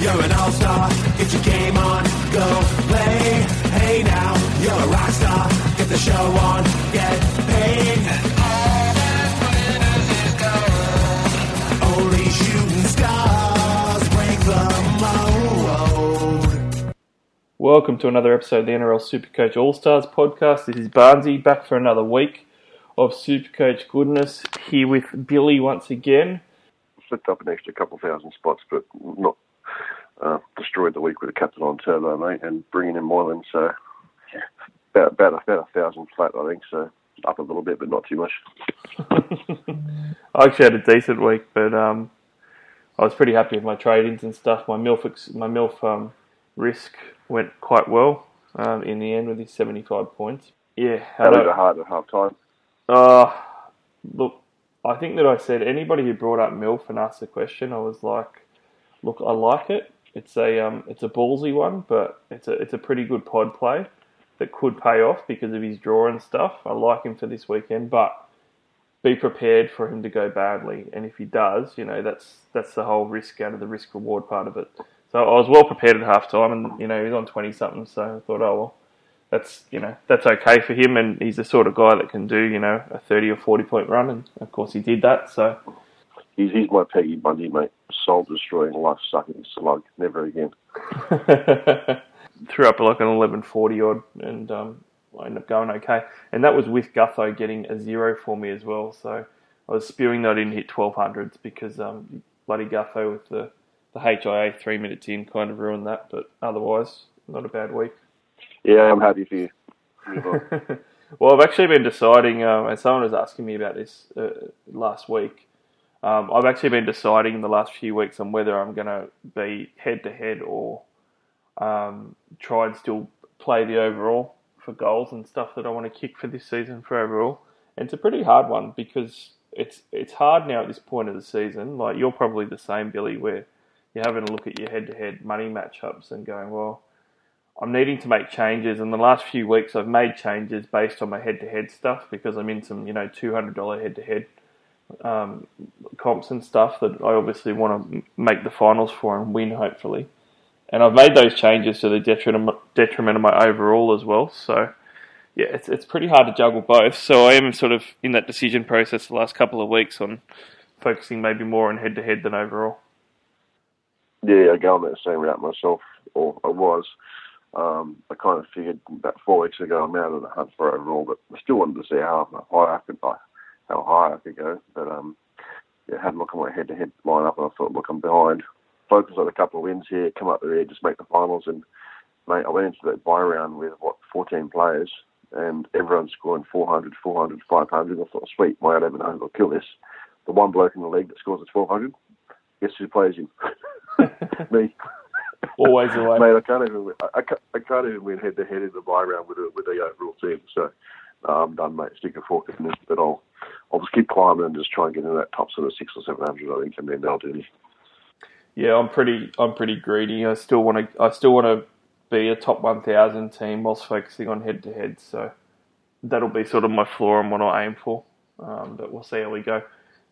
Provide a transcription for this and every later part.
you're an all-star. Get your game on, go play. Hey now, you're a rock star. Get the show on, get paid. And all that matters is gold. Only shooting stars break the mold. Welcome to another episode of the NRL Supercoach All Stars podcast. This is Barnsey back for another week of Supercoach goodness. Here with Billy once again. flipped up an extra couple thousand spots, but not uh, destroyed the week with a captain on turbo, mate, and bringing in Moylan. So yeah, about about, about a thousand flat, I think. So up a little bit, but not too much. I actually had a decent week, but um, I was pretty happy with my trade-ins and stuff. My milf my milf um, risk went quite well um, in the end with his seventy-five points. Yeah, That I was don't- a hard at half time. Uh, look, I think that I said anybody who brought up MILF and asked the question, I was like, look, I like it. It's a um, it's a ballsy one, but it's a it's a pretty good pod play that could pay off because of his draw and stuff. I like him for this weekend, but be prepared for him to go badly. And if he does, you know that's that's the whole risk out of the risk reward part of it. So I was well prepared at half time, and you know he was on twenty something, so I thought, oh well, that's you know that's okay for him, and he's the sort of guy that can do you know a thirty or forty point run, and of course he did that. So He's, he's my Peggy Bundy, mate. Soul destroying, life sucking slug. Never again. threw up like an eleven forty odd, and um, I ended up going okay. And that was with Gutho getting a zero for me as well. So I was spewing that I didn't hit twelve hundreds because um, bloody Gutho with the the HIA three minutes in kind of ruined that. But otherwise, not a bad week. Yeah, I'm happy for you. Well, I've actually been deciding, um, and someone was asking me about this uh, last week. Um, I've actually been deciding in the last few weeks on whether I'm going to be head to head or um, try and still play the overall for goals and stuff that I want to kick for this season for overall. And it's a pretty hard one because it's it's hard now at this point of the season. Like you're probably the same, Billy, where you're having a look at your head to head money matchups and going, well, I'm needing to make changes. In the last few weeks, I've made changes based on my head-to-head stuff because I'm in some, you know, two hundred dollar head-to-head um, comps and stuff that I obviously want to make the finals for and win, hopefully. And I've made those changes to the detriment of my overall as well. So, yeah, it's it's pretty hard to juggle both. So I am sort of in that decision process the last couple of weeks on focusing maybe more on head-to-head than overall. Yeah, I go on that same route myself, or I was. Um, I kind of figured about four weeks ago I'm out of the hunt for overall, but I still wanted to see how high I could how high I could go. But um, yeah, had a look at my head-to-head lineup, and I thought, look, I'm behind. Focus on a couple of wins here, come up there, just make the finals. And mate, I went into that buy round with what 14 players, and everyone's scoring 400, 400, 500. I thought, sweet, my 11 will kill this. The one bloke in the league that scores at 1200, guess who plays him? Me. Always the way. Mate, I can't even win, I, can't, I can't even win head to head in the buy round with the, with the overall team. So I'm done, mate. Stick a fork in this, but I'll I'll just keep climbing and just try and get into that top sort of six or seven hundred. I think, and then they'll do me. Yeah, I'm pretty. I'm pretty greedy. I still want to. I still want to be a top 1,000 team whilst focusing on head to head. So that'll be sort of my floor and what I aim for. Um, but we'll see how we go.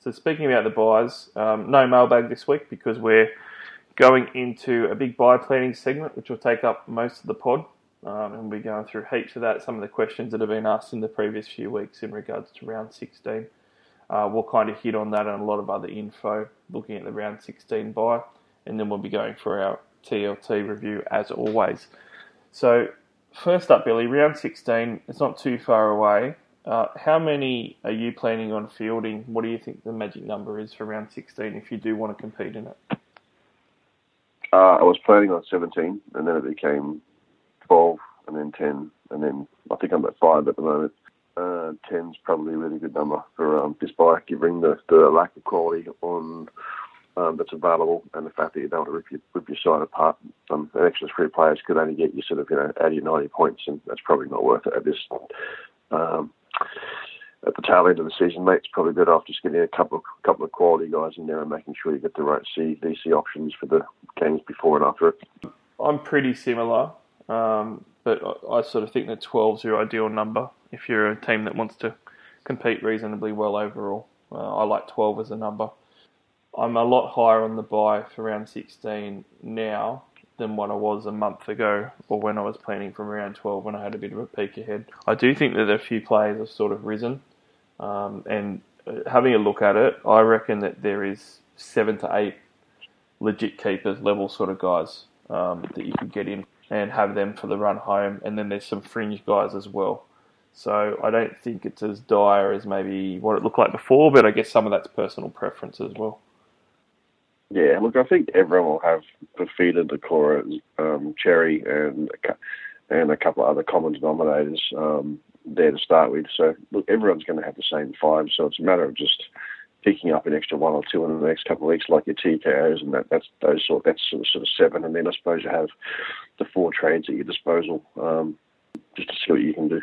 So speaking about the buys, um, no mailbag this week because we're going into a big buy planning segment, which will take up most of the pod. Um, and we'll be going through heaps of that. Some of the questions that have been asked in the previous few weeks in regards to round 16. Uh, we'll kind of hit on that and a lot of other info looking at the round 16 buy. And then we'll be going for our TLT review as always. So, first up, Billy, round 16, it's not too far away. Uh, how many are you planning on fielding? What do you think the magic number is for round 16 if you do want to compete in it? Uh, I was planning on 17, and then it became 12, and then 10, and then I think I'm at five at the moment. Uh, 10's probably a really good number for um, this bike, given the, the lack of quality on um, that's available and the fact that you're able to rip your, rip your side apart. Um, an extra three players could only get you sort of, you know, 80 or 90 points, and that's probably not worth it at this um, at the tail end of the season, mate. It's probably better off just getting a couple of couple of quality guys in there and making sure you get the right C, VC options for the games before and after it. I'm pretty similar, um, but I, I sort of think that 12 is your ideal number if you're a team that wants to compete reasonably well overall. Uh, I like 12 as a number. I'm a lot higher on the buy for round 16 now than what I was a month ago or when I was planning from round 12 when I had a bit of a peek ahead. I do think that a few players have sort of risen, um, and uh, having a look at it, I reckon that there is seven to eight legit keepers level sort of guys um, that you could get in and have them for the run home, and then there's some fringe guys as well. So I don't think it's as dire as maybe what it looked like before, but I guess some of that's personal preference as well. Yeah, look, I think everyone will have defeated the um, Cherry, and and a couple of other common denominators um, there to start with. So look, everyone's going to have the same five. So it's a matter of just picking up an extra one or two in the next couple of weeks, like your TKOs, and that that's those sort that's sort of, sort of seven. And then I suppose you have the four trades at your disposal, um, just to see what you can do.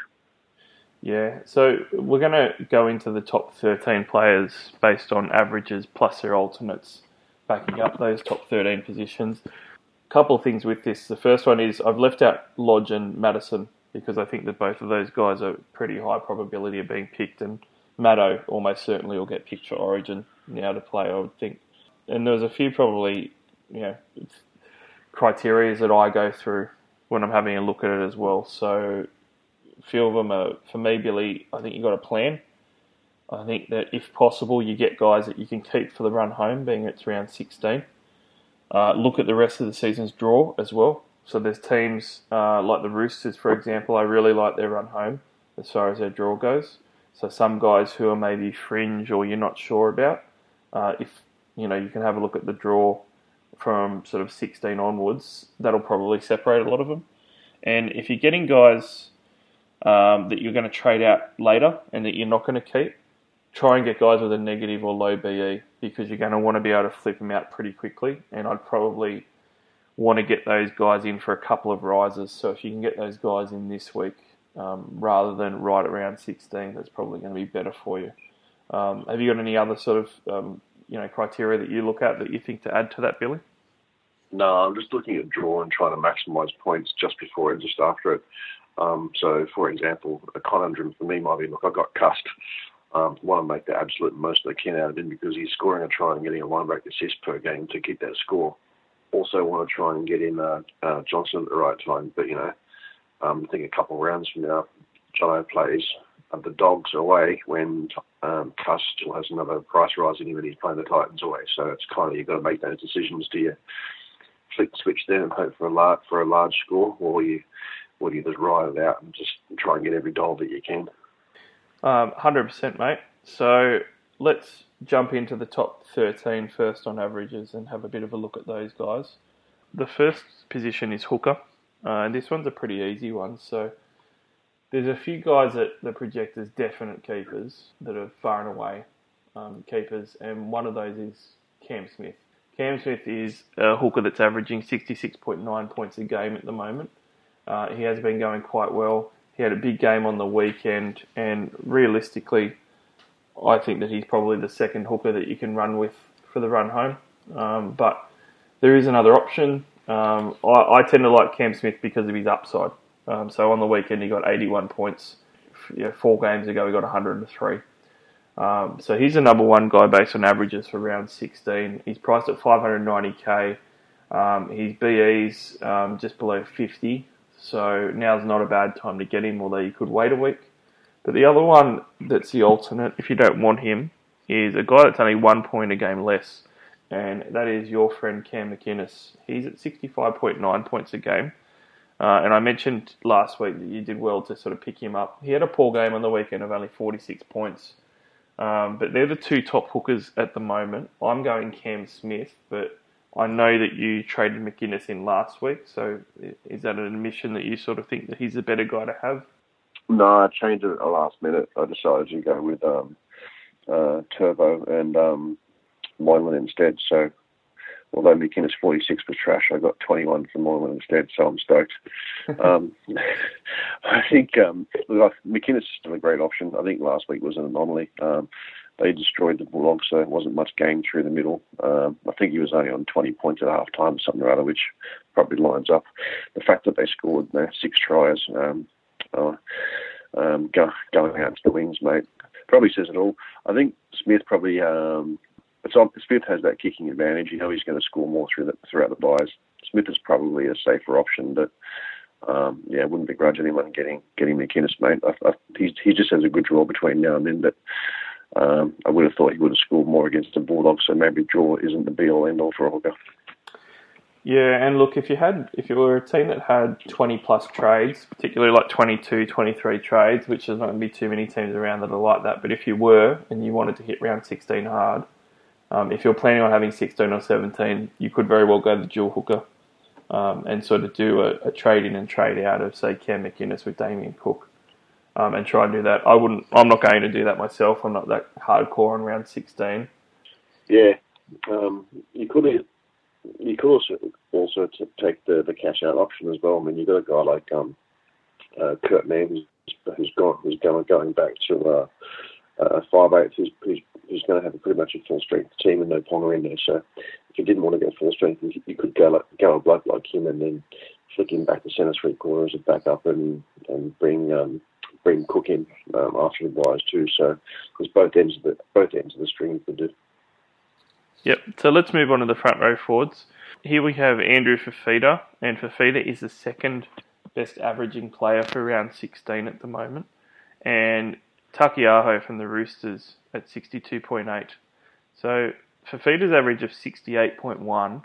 Yeah, so we're going to go into the top 13 players based on averages plus their alternates backing up those top 13 positions. A couple of things with this. The first one is I've left out Lodge and Madison because I think that both of those guys are pretty high probability of being picked, and Maddo almost certainly will get for Origin now to play, I would think. And there's a few probably, you know, criteria that I go through when I'm having a look at it as well. So a few of them are, for me, Billy, I think you've got a plan. I think that if possible, you get guys that you can keep for the run home, being it's round 16. Uh, look at the rest of the season's draw as well. So there's teams uh, like the Roosters, for example. I really like their run home as far as their draw goes. So some guys who are maybe fringe or you're not sure about, uh, if you know, you can have a look at the draw from sort of 16 onwards. That'll probably separate a lot of them. And if you're getting guys um, that you're going to trade out later and that you're not going to keep, try and get guys with a negative or low BE because you're going to want to be able to flip them out pretty quickly. And I'd probably want to get those guys in for a couple of rises. So if you can get those guys in this week um, rather than right around 16, that's probably going to be better for you. Um, have you got any other sort of um, you know criteria that you look at that you think to add to that, Billy? No, I'm just looking at draw and trying to maximise points just before and just after it. Um, so, for example, a conundrum for me might be look, I got cussed um, want to make the absolute most they can out of him because he's scoring a try and getting a line break assist per game to keep that score. Also want to try and get in uh, uh, Johnson at the right time, but you know, um, I think a couple of rounds from now, Jono plays uh, the Dogs away when um, Cuss still has another price rise in him and he's playing the Titans away. So it's kind of you've got to make those decisions. Do you flick switch there and hope for a large for a large score, or you, or do you just ride it out and just try and get every doll that you can? Um, 100%, mate. So let's jump into the top 13 first on averages and have a bit of a look at those guys. The first position is hooker, uh, and this one's a pretty easy one. So there's a few guys that the project as definite keepers that are far and away um, keepers, and one of those is Cam Smith. Cam Smith is a hooker that's averaging 66.9 points a game at the moment. Uh, he has been going quite well. He had a big game on the weekend, and realistically, I think that he's probably the second hooker that you can run with for the run home. Um, but there is another option. Um, I, I, tend to like Cam Smith because of his upside. Um, so on the weekend, he got 81 points. Know, four games ago, he got 103. Um, so he's the number one guy based on averages for round 16. He's priced at 590k. Um, his BE's um, just below 50. So now's not a bad time to get him, although you could wait a week. But the other one that's the alternate, if you don't want him, is a guy that's only one point a game less, and that is your friend Cam McInnes. He's at 65.9 points a game. Uh, and I mentioned last week that you did well to sort of pick him up. He had a poor game on the weekend of only 46 points. Um, but they're the two top hookers at the moment. I'm going Cam Smith, but I know that you traded McInnes in last week, so is that an admission that you sort of think that he's a better guy to have? No, I changed it at the last minute. I decided to go with um, uh, Turbo and um, Moylan instead. So, although McInnes 46 was trash, I got 21 for Moylan instead, so I'm stoked. um, I think um, McInnes is still a great option. I think last week was an anomaly. Um, they destroyed the Bulldogs, so there wasn't much game through the middle. Um, I think he was only on 20 points at half time, something or other, which probably lines up. The fact that they scored you know, six tries um, uh, um, go, going out to the wings, mate, probably says it all. I think Smith probably um, on, Smith has that kicking advantage. You know he's going to score more through the, throughout the buys. Smith is probably a safer option, but um, yeah, I wouldn't begrudge anyone getting getting McInnes, mate. I, I, he he just has a good draw between now and then, but um, I would have thought he would have scored more against the Bulldogs, so maybe draw isn't the be all end all for a. Yeah, and look, if you had, if you were a team that had 20 plus trades, particularly like 22, 23 trades, which there's not going to be too many teams around that are like that, but if you were and you wanted to hit round 16 hard, um, if you're planning on having 16 or 17, you could very well go the dual hooker um, and sort of do a, a, trade in and trade out of, say, Cam McInnes with Damien Cook um, and try and do that. I wouldn't, I'm not going to do that myself. I'm not that hardcore on round 16. Yeah, um, you could you could also also take the, the cash out option as well. I mean, you've got a guy like um, uh, Kurt Mann who's, who's gone who's going going back to uh, uh, five eight. Who's, who's, who's going to have a pretty much a full strength team and no Ponga in there. So if you didn't want to go full strength, you, could go like, go a bloke like him and then flick him back to centre three quarters and back up and and bring um, bring Cook in um, after the buys too. So because both ends of the both ends of the string could do. Yep. So let's move on to the front row forwards. Here we have Andrew Fifita, and Fifita is the second best averaging player for round 16 at the moment. And Taukeiaho from the Roosters at 62.8. So Fifita's average of 68.1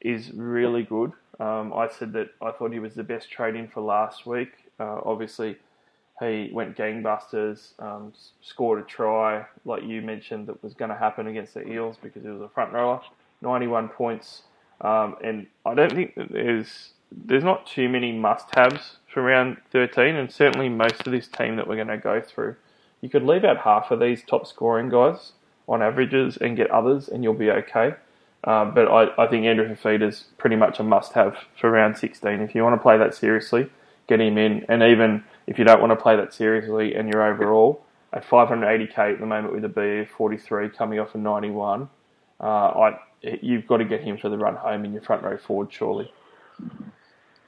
is really good. Um, I said that I thought he was the best trade in for last week. Uh, obviously, he went gangbusters, um, scored a try, like you mentioned, that was going to happen against the Eels because he was a front rower. 91 points, um, and I don't think that there's there's not too many must-haves for round 13, and certainly most of this team that we're going to go through. You could leave out half of these top scoring guys on averages and get others, and you'll be okay. Um, but I, I think Andrew is pretty much a must-have for round 16. If you want to play that seriously, get him in, and even if you don't want to play that seriously and you're overall at 580k at the moment with a B of 43 coming off a 91, uh, I you've got to get him for the run home in your front row forward, surely.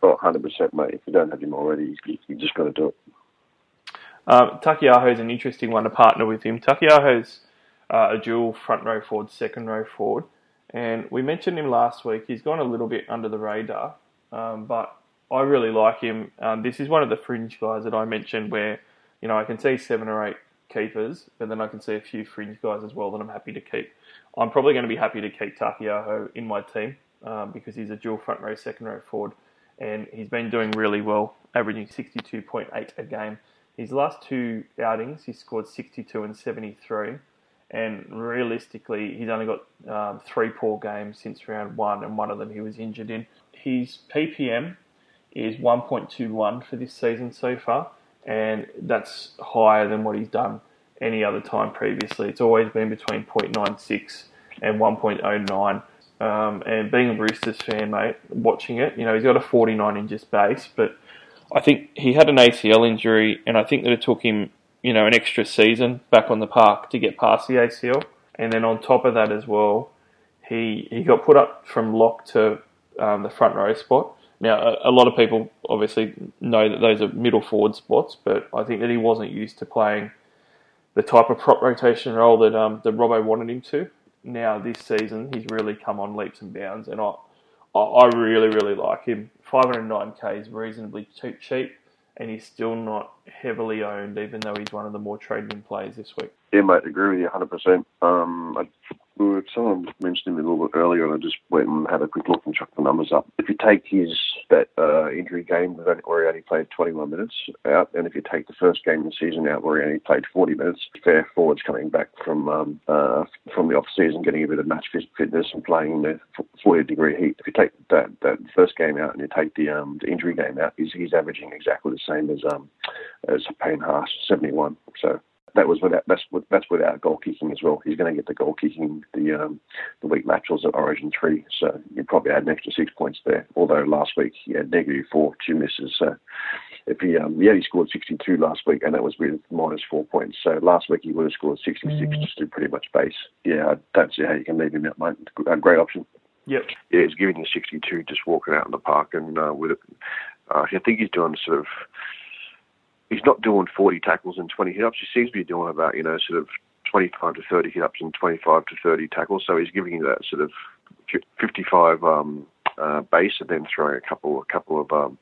Oh, 100%, mate. If you don't have him already, you, you just got to do it. Um, Taukeiaho is an interesting one to partner with him. Taukeiaho's uh, a dual front row forward, second row forward. And we mentioned him last week. He's gone a little bit under the radar, um, but I really like him. Um, this is one of the fringe guys that I mentioned where, you know, I can see seven or eight keepers, but then I can see a few fringe guys as well that I'm happy to keep. I'm probably going to be happy to keep Taukeiaho in my team um, because he's a dual front row, second row forward, and he's been doing really well, averaging 62.8 a game. His last two outings, he scored 62 and 73, and realistically, he's only got um, three poor games since round one, and one of them he was injured in. His PPM is 1.21 for this season so far, and that's higher than what he's done any other time previously. It's always been between 0.96 and 1.09. Um, and being a Roosters fan, mate, watching it, you know, he's got a 49 inches base, but I think he had an ACL injury, and I think that it took him, you know, an extra season back on the park to get past the ACL. And then on top of that as well, he he got put up from lock to um, the front row spot, now, a, a, lot of people obviously know that those are middle forward spots, but I think that he wasn't used to playing the type of prop rotation role that um, that Robbo wanted him to. Now this season, he's really come on leaps and bounds, and I I really really like him. 509k is reasonably cheap, and he's still not heavily owned, even though he's one of the more traded players this week. Yeah, mate, agree with you 100%. Um, I someone mentioned him a little bit earlier, and I just went and had a quick look and chucked the numbers up. If you take his that uh, injury game where he only played 21 minutes out, and if you take the first game of the season out where he only played 40 minutes, fair forwards coming back from um, uh, from the off season, getting a bit of match fitness and playing in the 40 degree heat. If you take that that first game out and you take the um, the injury game out, he's, he's averaging exactly the same as um, as Payne Haas, 71. So that was without that's that's without goal kicking as well. He's going to get the goal kicking the um, the week matches at Origin three, so you probably add an extra six points there. Although last week he had negative four, two misses. So if he um, yeah he scored sixty two last week, and that was with minus four points. So last week he would have scored sixty six mm. just to pretty much base. Yeah, I don't see how you can leave him out, mate. A great option. Yep. Yeah, he's giving you 62 just walking out in the park, and uh, with it, uh, I think he's doing sort of he's not doing 40 tackles and 20 hit ups. He seems to be doing about, you know, sort of 25 to 30 hit ups and 25 to 30 tackles. So he's giving you that sort of 55 um, uh, base and then throwing a couple a couple of um,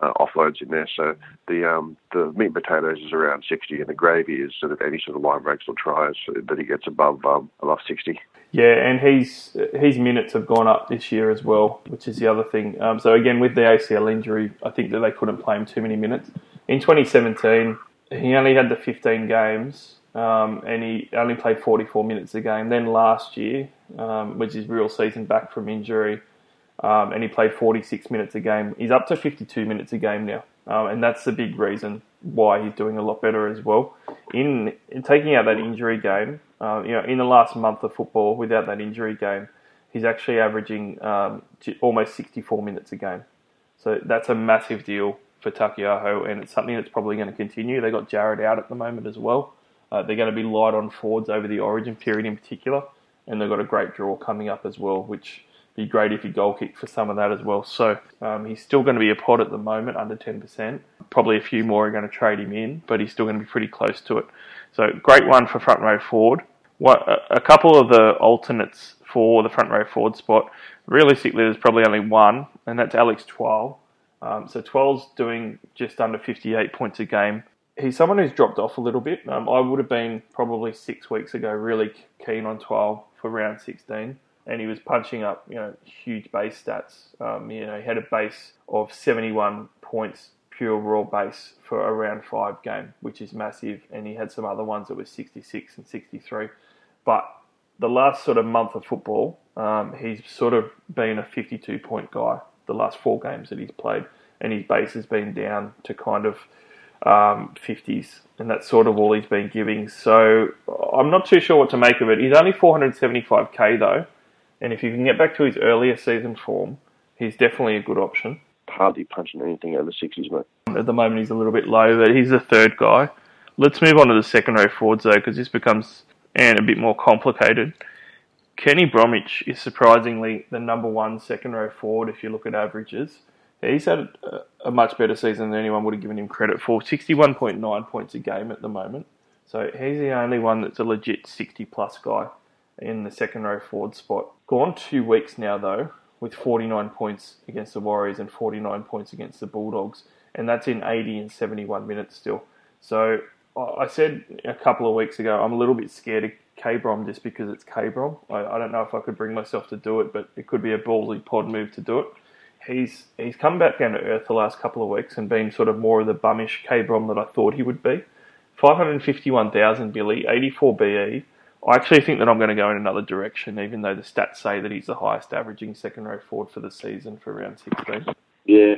uh, offloads in there. So the um, the meat and potatoes is around 60, and the gravy is sort of any sort of line breaks or tries that he gets above um, above 60. Yeah, and his his minutes have gone up this year as well, which is the other thing. Um, so again, with the ACL injury, I think that they couldn't play him too many minutes. In 2017, he only had the 15 games, um, and he only played 44 minutes a game. Then last year, um, which is real season back from injury, um, and he played 46 minutes a game. He's up to 52 minutes a game now, um, and that's the big reason why he's doing a lot better as well. In, in taking out that injury game, uh, you know, in the last month of football, without that injury game, he's actually averaging um, almost 64 minutes a game. So that's a massive deal for Taukeiaho, and it's something that's probably going to continue. They got Jared out at the moment as well. Uh, they're going to be light on forwards over the Origin period in particular, and they've got a great draw coming up as well, which be great if he goal kicked for some of that as well. So um, he's still going to be a pod at the moment, under 10%. Probably a few more are going to trade him in, but he's still going to be pretty close to it. So great one for front row forward. What a couple of the alternates for the front row forward spot. Realistically, there's probably only one, and that's Alex Twal. Um, so Twal's doing just under 58 points a game. He's someone who's dropped off a little bit. Um, I would have been probably six weeks ago really keen on Twal for round 16 and he was punching up, you know, huge base stats. Um, you know, he had a base of 71 points, pure raw base for a round five game, which is massive. And he had some other ones that were 66 and 63. But the last sort of month of football, um, he's sort of been a 52 point guy the last four games that he's played, and his base has been down to kind of um, 50s, and that's sort of all he's been giving. So I'm not too sure what to make of it. He's only 475k though and if you can get back to his earlier season form, he's definitely a good option. Hardly punching anything over 60s, mate. At the moment, he's a little bit low, but he's the third guy. Let's move on to the second row forwards, though, because this becomes and a bit more complicated. Kenny Bromwich is surprisingly the number one second row forward if you look at averages. He's had a, a much better season than anyone would have given him credit for. 61.9 points a game at the moment. So he's the only one that's a legit 60 plus guy in the second row forward spot. Gone two weeks now, though, with 49 points against the Warriors and 49 points against the Bulldogs, and that's in 80 and 71 minutes still. So I said a couple of weeks ago, I'm a little bit scared K-Brom just because it's K-Brom. I, I don't know if I could bring myself to do it, but it could be a ballsy pod move to do it. He's he's come back down to earth the last couple of weeks and been sort of more of the bummish K-Brom that I thought he would be. 551,000 Billy, 84 BE, I actually think that I'm going to go in another direction, even though the stats say that he's the highest averaging second row forward for the season for round 16. Yeah,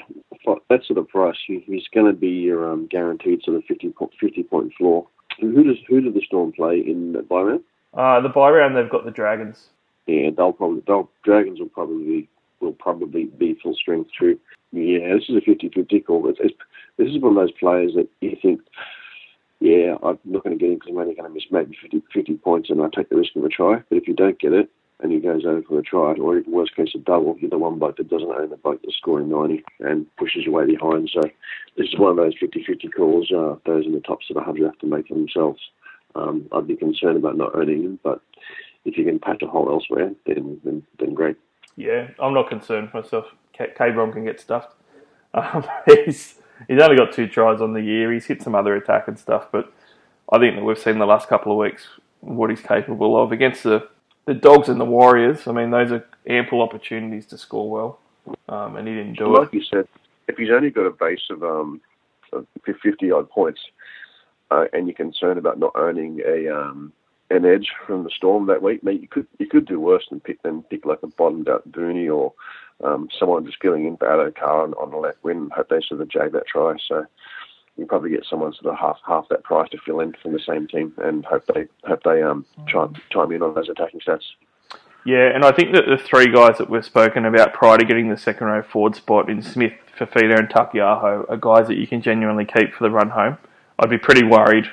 that sort of price, he's going to be your um, guaranteed sort of 50 point, 50 point floor. Who does who did the Storm play in round? Uh, the bye round, they've got the Dragons. Yeah, they'll probably they'll, Dragons will probably be, will probably be full strength through. Yeah, this is a 50-50 call. It's, it's, this is one of those players that you think yeah, I'm not going to get him because I'm only going to miss maybe 50, 50 points and I take the risk of a try. But if you don't get it and he goes over for a try, or even worst case a double, you're the one bloke that doesn't own the bloke that's scoring 90 and pushes away behind. So this is one of those 50-50 calls. Uh, those in the top sort of 100 have to make for themselves. Um, I'd be concerned about not owning him, but if you can patch a hole elsewhere, then then, then great. Yeah, I'm not concerned myself. K-Brom can get stuffed. Um, he's he's only got two tries on the year. He's hit some other attack and stuff, but I think that we've seen the last couple of weeks what he's capable of against the the Dogs and the Warriors. I mean, those are ample opportunities to score well, um, and he didn't do like it. Like you said, if he's only got a base of um, of fifty odd points, uh, and you're concerned about not earning a um, an edge from the Storm that week, mate, you could you could do worse than pick than pick like a bottomed out Booney or um, someone just filling in for Addo-Carr on, on the left wing and hope they sort of jag that try. So you probably get someone sort of half half that price to fill in from the same team and hope they hope they um chime, chime in on those attacking stats. Yeah, and I think that the three guys that we've spoken about prior to getting the second row forward spot in Smith, Fifita, and Taukeiaho are guys that you can genuinely keep for the run home. I'd be pretty worried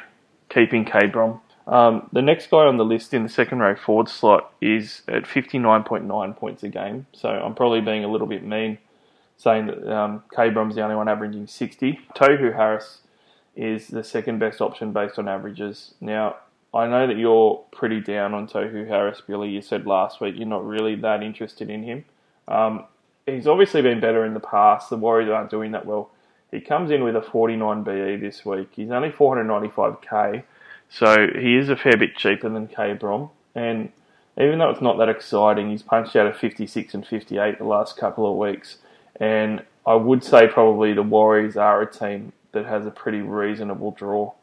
keeping K-Brom um, the next guy on the list in the second row forward slot is at 59.9 points a game. So I'm probably being a little bit mean saying that um, K-Brom's the only one averaging 60. Tohu Harris is the second best option based on averages. Now, I know that you're pretty down on Tohu Harris, Billy. You said last week you're not really that interested in him. Um, he's obviously been better in the past. The Warriors aren't doing that well. He comes in with a 49 BE this week. He's only 495k, so he is a fair bit cheaper than K Brom. And even though it's not that exciting, he's punched out a 56 and 58 the last couple of weeks. And I would say probably the Warriors are a team that has a pretty reasonable draw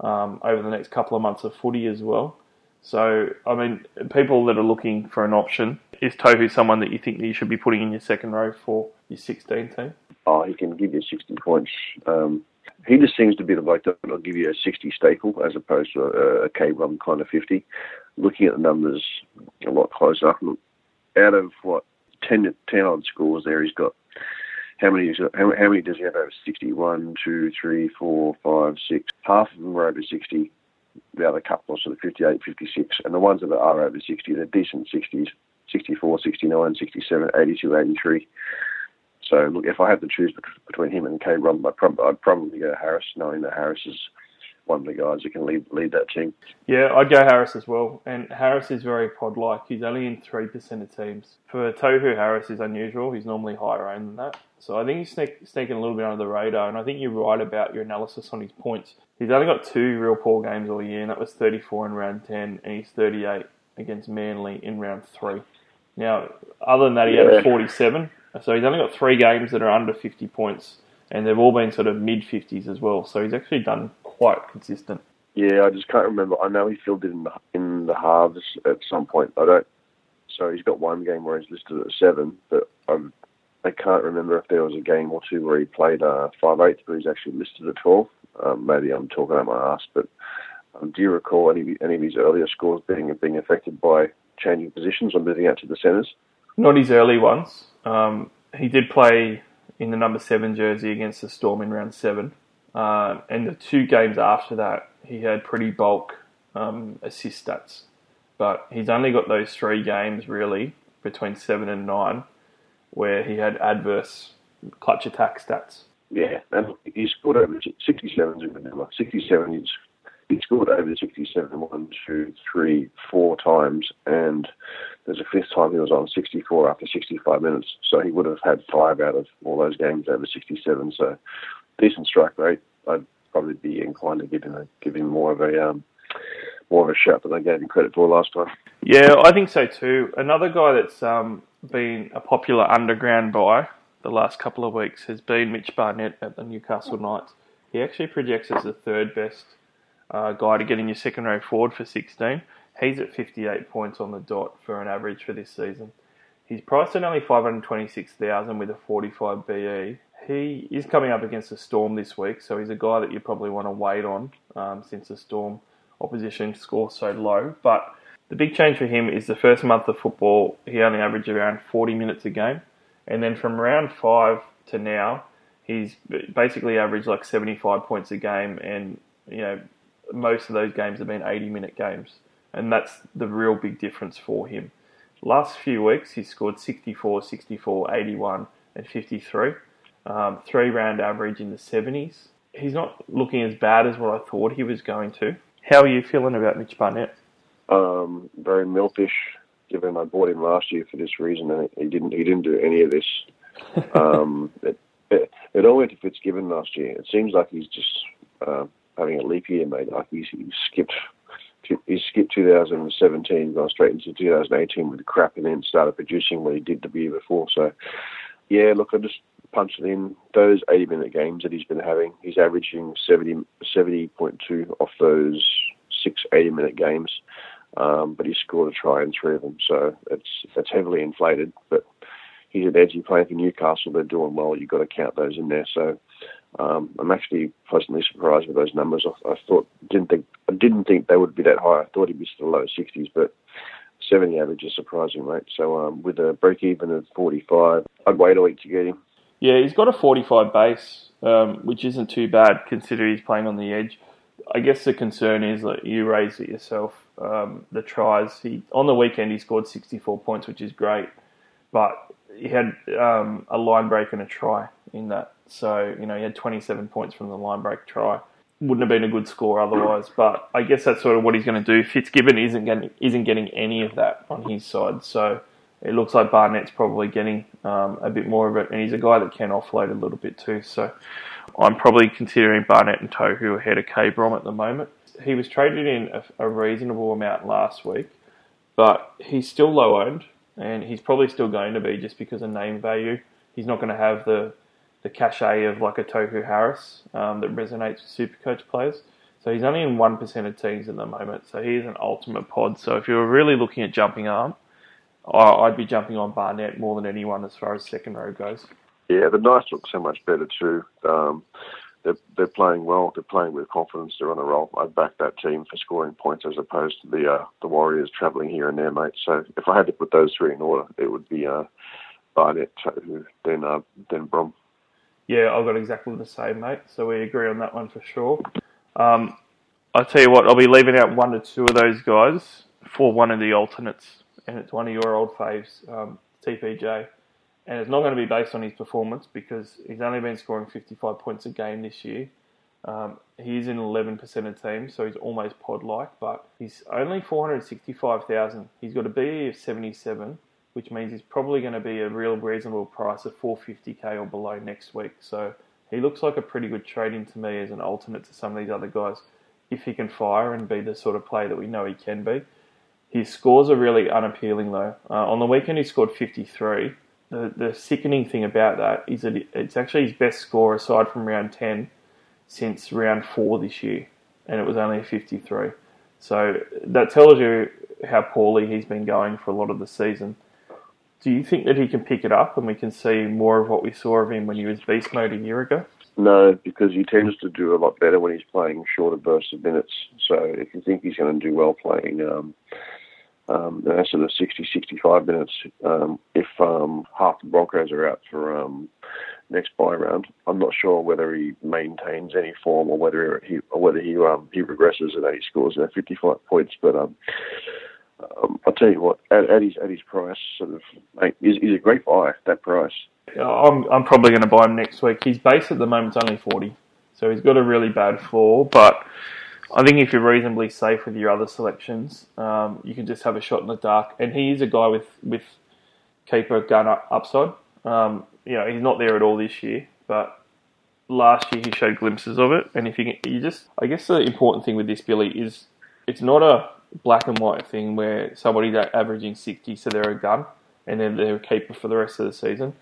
um, over the next couple of months of footy as well. So, I mean, people that are looking for an option, is Tohu someone that you think that you should be putting in your second row for your 16 team? Oh, he can give you 60 points. Um, he just seems to be the bloke that will give you a 60 staple as opposed to a, a K-Brom kind of 50. Looking at the numbers a lot closer, out of what 10, 10 odd scores there, he's got how many, how, how many does he have over 60? One, two, three, four, five, six. Half of them are over 60. The other couple are sort of 58, 56. And the ones that are over 60, they're decent 60s 64, 69, 67, 82, 83. So, look, if I had to choose between him and K-Brom, I'd, prob- I'd probably go Harris, knowing that Harris is one of the guys who can lead lead that team. Yeah, I'd go Harris as well. And Harris is very pod like. He's only in 3% of teams. For Tohu, Harris is unusual. He's normally higher owned than that. So I think he's sneak, sneaking a little bit under the radar. And I think you're right about your analysis on his points. He's only got two real poor games all year, and that was 34 in round 10, and he's 38 against Manly in round 3. Now, other than that, he yeah. had 47. So he's only got three games that are under 50 points, and they've all been sort of mid 50s as well. So he's actually done quite consistent. Yeah, I just can't remember. I know he filled it in the, in the halves at some point. I don't. So he's got one game where he's listed at seven, but I'm, I can't remember if there was a game or two where he played uh, five eighths, but he's actually listed at twelve. Um, maybe I'm talking out my ass, but um, do you recall any any of his earlier scores being being affected by changing positions or moving out to the centres? Not his early ones. Um, he did play in the number seven jersey against the Storm in round seven. Uh, and the two games after that, he had pretty bulk um, assist stats. But he's only got those three games really between seven and nine where he had adverse clutch attack stats. Yeah, and he scored over 67 is a good number. 67 is he scored over 67 one, two, three, four times, and there's a fifth time he was on 64 after 65 minutes. So he would have had five out of all those games over 67. So decent strike rate. I'd probably be inclined to give him a, give him more of a um, more of a shot than I gave him credit for last time. Yeah, I think so too. Another guy that's um, been a popular underground buy the last couple of weeks has been Mitch Barnett at the Newcastle Knights. He actually projects as the third best uh, guy to get in your second row forward for 16. He's at 58 points on the dot for an average for this season. He's priced at only 526,000 with a 45 BE. He is coming up against the Storm this week, so he's a guy that you probably want to wait on um, since the Storm opposition score so low. But the big change for him is the first month of football, he only averaged around 40 minutes a game. And then from round five to now, he's basically averaged like 75 points a game and, you know, most of those games have been 80 minute games, and that's the real big difference for him. Last few weeks, he scored 64, 64, 81, and 53. Um, three round average in the 70s. He's not looking as bad as what I thought he was going to. How are you feeling about Mitch Barnett? Um, very milfish, given I bought him last year for this reason, and he didn't. He didn't do any of this. um, it, it, it all went to Fitzgibbon last year. It seems like he's just uh, having a leap year, mate. Like he's, he's skipped he skipped 2017, gone straight into 2018 with the crap, and then started producing what he did the year before. So, yeah, look, I just punched it in. Those 80 minute games that he's been having, he's averaging 70, 70.2 off those six 80 minute games. Um, but he scored a try in three of them, so it's it's heavily inflated. But he's an edgy playing for Newcastle. They're doing well. You've got to count those in there. So um, I'm actually pleasantly surprised with those numbers. I, I, thought didn't think I didn't think they would be that high. I thought he'd be still low 60s, but 70 average is surprising, mate. So um, with a break even of 45, I'd wait a week to get him. Yeah, he's got a 45 base, um, which isn't too bad considering he's playing on the edge. I guess the concern is that you raised it yourself. Um, the tries he on the weekend he scored 64 points, which is great, but he had um, a line break and a try in that. So, you know, he had 27 points from the line break try. wouldn't have been a good score otherwise. But I guess that's sort of what he's going to do. Fitzgibbon isn't getting isn't getting any of that on his side, so it looks like Barnett's probably getting um, a bit more of it, and he's a guy that can offload a little bit too. So I'm probably considering Barnett and Tohu ahead of K Brom at the moment. He was traded in a, a reasonable amount last week, but he's still low owned, and he's probably still going to be just because of name value. He's not going to have the the cachet of like a Tohu Harris um, that resonates with Supercoach players. So he's only in one percent of teams at the moment. So he's an ultimate pod. So if you're really looking at jumping arm, I'd be jumping on Barnett more than anyone as far as second row goes. Yeah, the Knights look so much better too. Um, they're, they're playing well. They're playing with confidence. They're on a roll. I'd back that team for scoring points as opposed to the uh, the Warriors travelling here and there, mate. So if I had to put those three in order, it would be uh, Barnett, then uh, then Brom. Yeah, I've got exactly the same, mate. So we agree on that one for sure. Um, I'll tell you what, I'll be leaving out one to two of those guys for one of the alternates, and it's one of your old faves, um, TPJ and it's not going to be based on his performance because he's only been scoring 55 points a game this year. Um, he's in 11% of teams, so he's almost pod-like, but he's only 465,000. He's got a BE of 77, which means he's probably going to be a real reasonable price of 450k or below next week. So he looks like a pretty good trading to me as an alternate to some of these other guys if he can fire and be the sort of player that we know he can be. His scores are really unappealing though. Uh, on the weekend he scored 53 the, the sickening thing about that is that it's actually his best score aside from round 10 since round 4 this year, and it was only a 53. So that tells you how poorly he's been going for a lot of the season. Do you think that he can pick it up and we can see more of what we saw of him when he was beast mode a year ago? No, because he tends to do a lot better when he's playing shorter bursts of minutes. So if you think he's going to do well playing um, um, of 60, 65 minutes. Um, if um, half the Broncos are out for um, next bye round, I'm not sure whether he maintains any form or whether he or whether he um, he regresses and he scores uh, 55 points. But um, um, I'll tell you what, at, at, his at his price, sort of, mate, he's, he's a great buy. That price. I'm I'm probably going to buy him next week. His base at the moment's only 40, so he's got a really bad floor, but I think if you're reasonably safe with your other selections, um, you can just have a shot in the dark. And he is a guy with with keeper gun upside. Um, you know, he's not there at all this year, but last year he showed glimpses of it. And if you can, you just, I guess the important thing with this Billy is it's not a black and white thing where somebody's averaging 60, so they're a gun, and then they're a keeper for the rest of the season.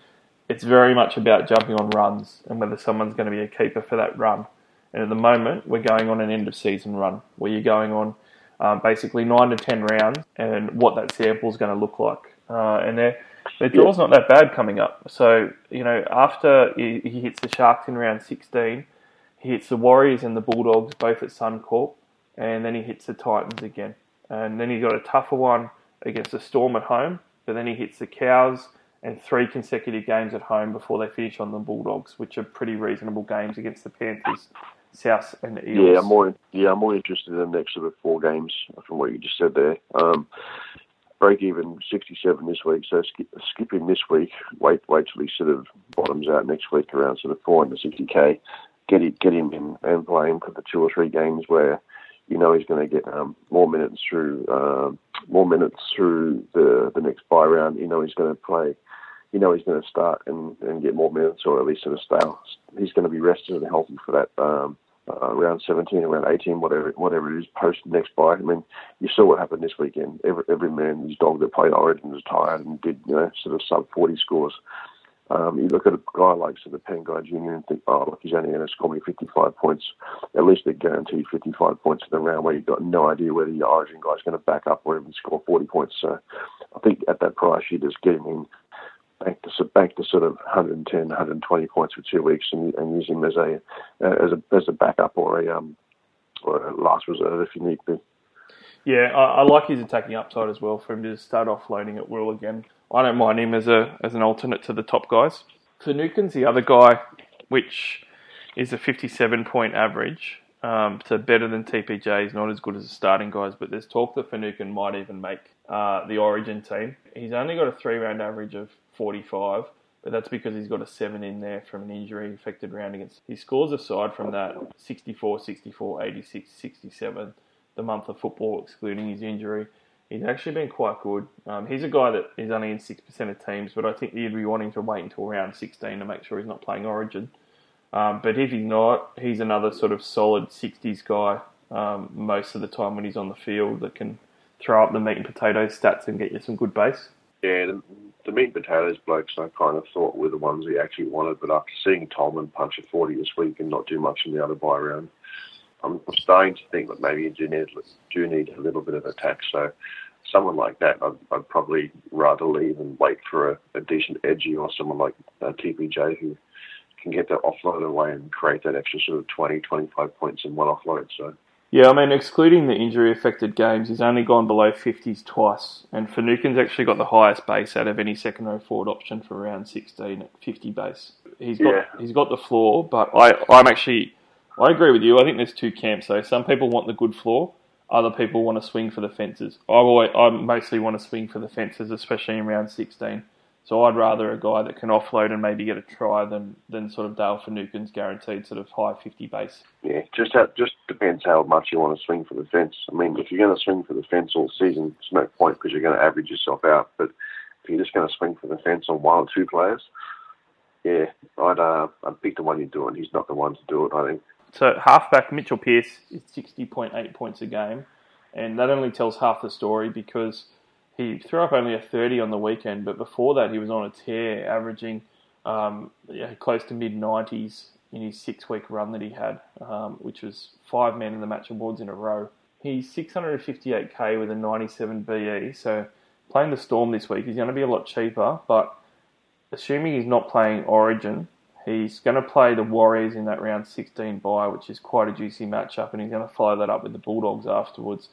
It's very much about jumping on runs and whether someone's going to be a keeper for that run. And at the moment, we're going on an end of season run where you're going on um, basically nine to ten rounds and what that sample is going to look like. Uh, and their their draw's not that bad coming up. So you know, after he, he hits the Sharks in round 16, he hits the Warriors and the Bulldogs both at Suncorp, and then he hits the Titans again. And then he's got a tougher one against the Storm at home, but then he hits the Cows and three consecutive games at home before they finish on the Bulldogs, which are pretty reasonable games against the Panthers South and Eels. Yeah, I'm more yeah, I'm more interested in the next sort of four games from what you just said there. Um, break even 67 this week, so skip, skipping this week. Wait, wait till he sort of bottoms out next week around sort of 460k. Get him, get him in and play him for the two or three games where you know he's going to get um, more minutes through uh, more minutes through the the next bye round. You know he's going to play you know he's going to start and, and get more minutes or at least sort of stay. He's going to be rested and healthy for that um, uh, around 17, around 18, whatever whatever it is, post next bye. I mean, you saw what happened this weekend. Every every man, his dog that played Origin was tired and did you know sort of sub 40 scores. Um, you look at a guy like sort of Pangai Jr. and think, oh, look, he's only going to score me 55 points. At least they're guaranteed 55 points in the round where you've got no idea whether your Origin guy's going to back up or even score 40 points. So I think at that price, you just get him in bank to bank to sort of 110, 120 points for two weeks, and, and use him as a as a as a backup or a um or a last reserve if you need to. Yeah, I, I like his attacking upside as well for him to start offloading at will again. I don't mind him as a as an alternate to the top guys. Finucane's the other guy, which is a 57 point average. Um, so better than TPJ. He's not as good as the starting guys, but there's talk that Finucane might even make uh, the Origin team. He's only got a three round average of 45, but that's because he's got a seven in there from an injury affected round against. He scores aside from that 64, 64, 86, 67, the month of football excluding his injury, he's actually been quite good. Um, he's a guy that is only in 6% of teams, but I think you'd be wanting to wait until round 16 to make sure he's not playing Origin. Um, but if he's not, he's another sort of solid 60s guy um, most of the time when he's on the field that can throw up the meat and potatoes stats and get you some good base. Yeah, the, the meat and potatoes blokes I kind of thought were the ones he actually wanted, but after seeing Tolman punch a 40 this week and not do much in the other buy round, I'm starting to think that maybe you do need, do need a little bit of a attack. So someone like that, I'd, I'd probably rather leave and wait for a, a decent edgy or someone like uh, TPJ who can get that offload away and create that extra sort of 20, 25 points in one offload. So. Yeah, I mean, excluding the injury affected games, he's only gone below 50s twice. And Finucane's actually got the highest base out of any second row forward option for round 16 at 50 base. He's got Yeah. he's got the floor, but I, I'm actually, I agree with you. I think there's two camps though. Some people want the good floor, other people want to swing for the fences. I always, I mostly want to swing for the fences, especially in round 16. So I'd rather a guy that can offload and maybe get a try than, than sort of Dale Finucane's guaranteed sort of high 50 base. Yeah, just how, just depends how much you want to swing for the fence. I mean, if you're going to swing for the fence all season, it's no point because you're going to average yourself out. But if you're just going to swing for the fence on one or two players, yeah, I'd uh, I'd pick the one you're doing. He's not the one to do it. I think. So halfback Mitchell Pearce is 60.8 points a game, and that only tells half the story because he threw up only a 30 on the weekend, but before that he was on a tear, averaging um, yeah, close to mid 90s in his six-week run that he had, um, which was five men in the match awards in a row. He's 658k with a 97 BE, so playing the Storm this week he's going to be a lot cheaper, but assuming he's not playing Origin, he's going to play the Warriors in that round 16 bye, which is quite a juicy matchup, and he's going to follow that up with the Bulldogs afterwards.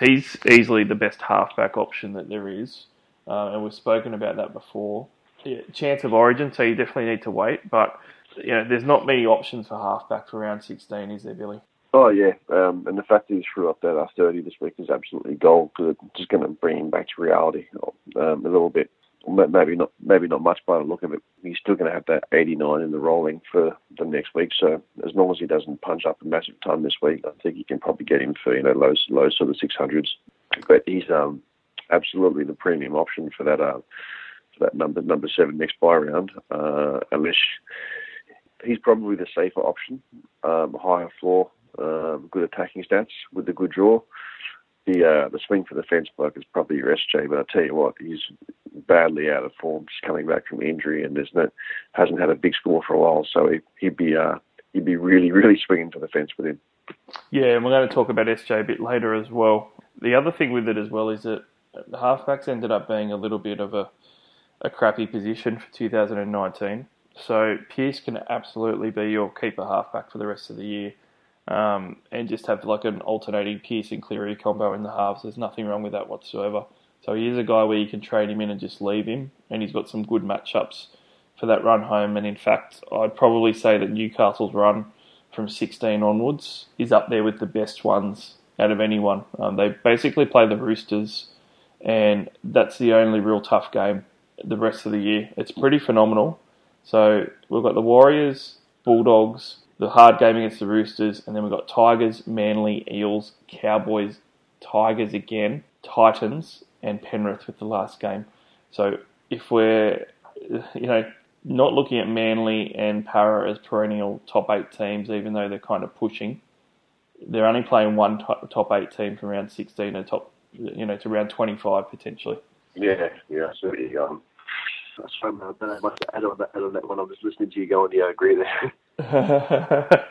He's easily the best halfback option that there is, uh, and we've spoken about that before. Yeah, chance of Origin, so you definitely need to wait, but you know, there's not many options for halfback for round 16, is there, Billy? Oh yeah, um, and the fact that he threw up that uh, 30 this week is absolutely gold because it's just going to bring him back to reality um, a little bit. Maybe not, maybe not much by the look of it. He's still going to have that 89 in the rolling for the next week. So as long as he doesn't punch up a massive ton this week, I think you can probably get him for you know low, low sort of 600s. But he's um, absolutely the premium option for that uh, for that number number seven next buy round. Uh, unless he's probably the safer option, um, higher floor, um, good attacking stats with the good draw. The uh, the swing for the fence bloke is probably your SJ, but I tell you what, he's badly out of form, just coming back from injury, and there's no hasn't had a big score for a while, so he, he'd be uh, he'd be really really swinging for the fence with him. Yeah, and we're going to talk about SJ a bit later as well. The other thing with it as well is that the halfbacks ended up being a little bit of a, a crappy position for 2019. So Pearce can absolutely be your keeper halfback for the rest of the year. Um, and just have like an alternating and Cleary combo in the halves. There's nothing wrong with that whatsoever. So he is a guy where you can trade him in and just leave him, and he's got some good matchups for that run home. And in fact, I'd probably say that Newcastle's run from 16 onwards is up there with the best ones out of anyone. Um, they basically play the Roosters, and that's the only real tough game the rest of the year. It's pretty phenomenal. So we've got the Warriors, Bulldogs, the hard game against the Roosters, and then we've got Tigers, Manly, Eels, Cowboys, Tigers again, Titans, and Penrith with the last game. So if we're, you know, not looking at Manly and Parra as perennial top eight teams, even though they're kind of pushing, they're only playing one top, eight team from round 16 to top, you know, to round 25 potentially. Yeah, yeah, absolutely. Um, I I don't know much to add on that, add on that one. I'm just listening to you going, yeah, I agree there. yeah,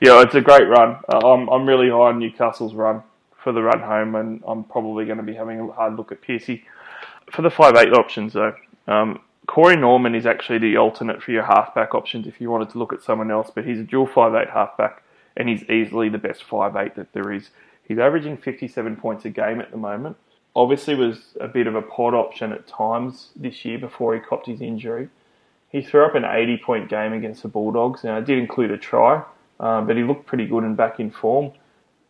it's a great run. Uh, I'm I'm really high on Newcastle's run for the run home, and I'm probably going to be having a hard look at Piercy for the five eight options though. Um, Corey Norman is actually the alternate for your halfback options if you wanted to look at someone else, but he's a dual five eight halfback, and he's easily the best five eight that there is. He's averaging 57 points a game at the moment. Obviously, was a bit of a pod option at times this year before he copped his injury. He threw up an 80 point game against the Bulldogs. Now, it did include a try, um, but he looked pretty good and back in form.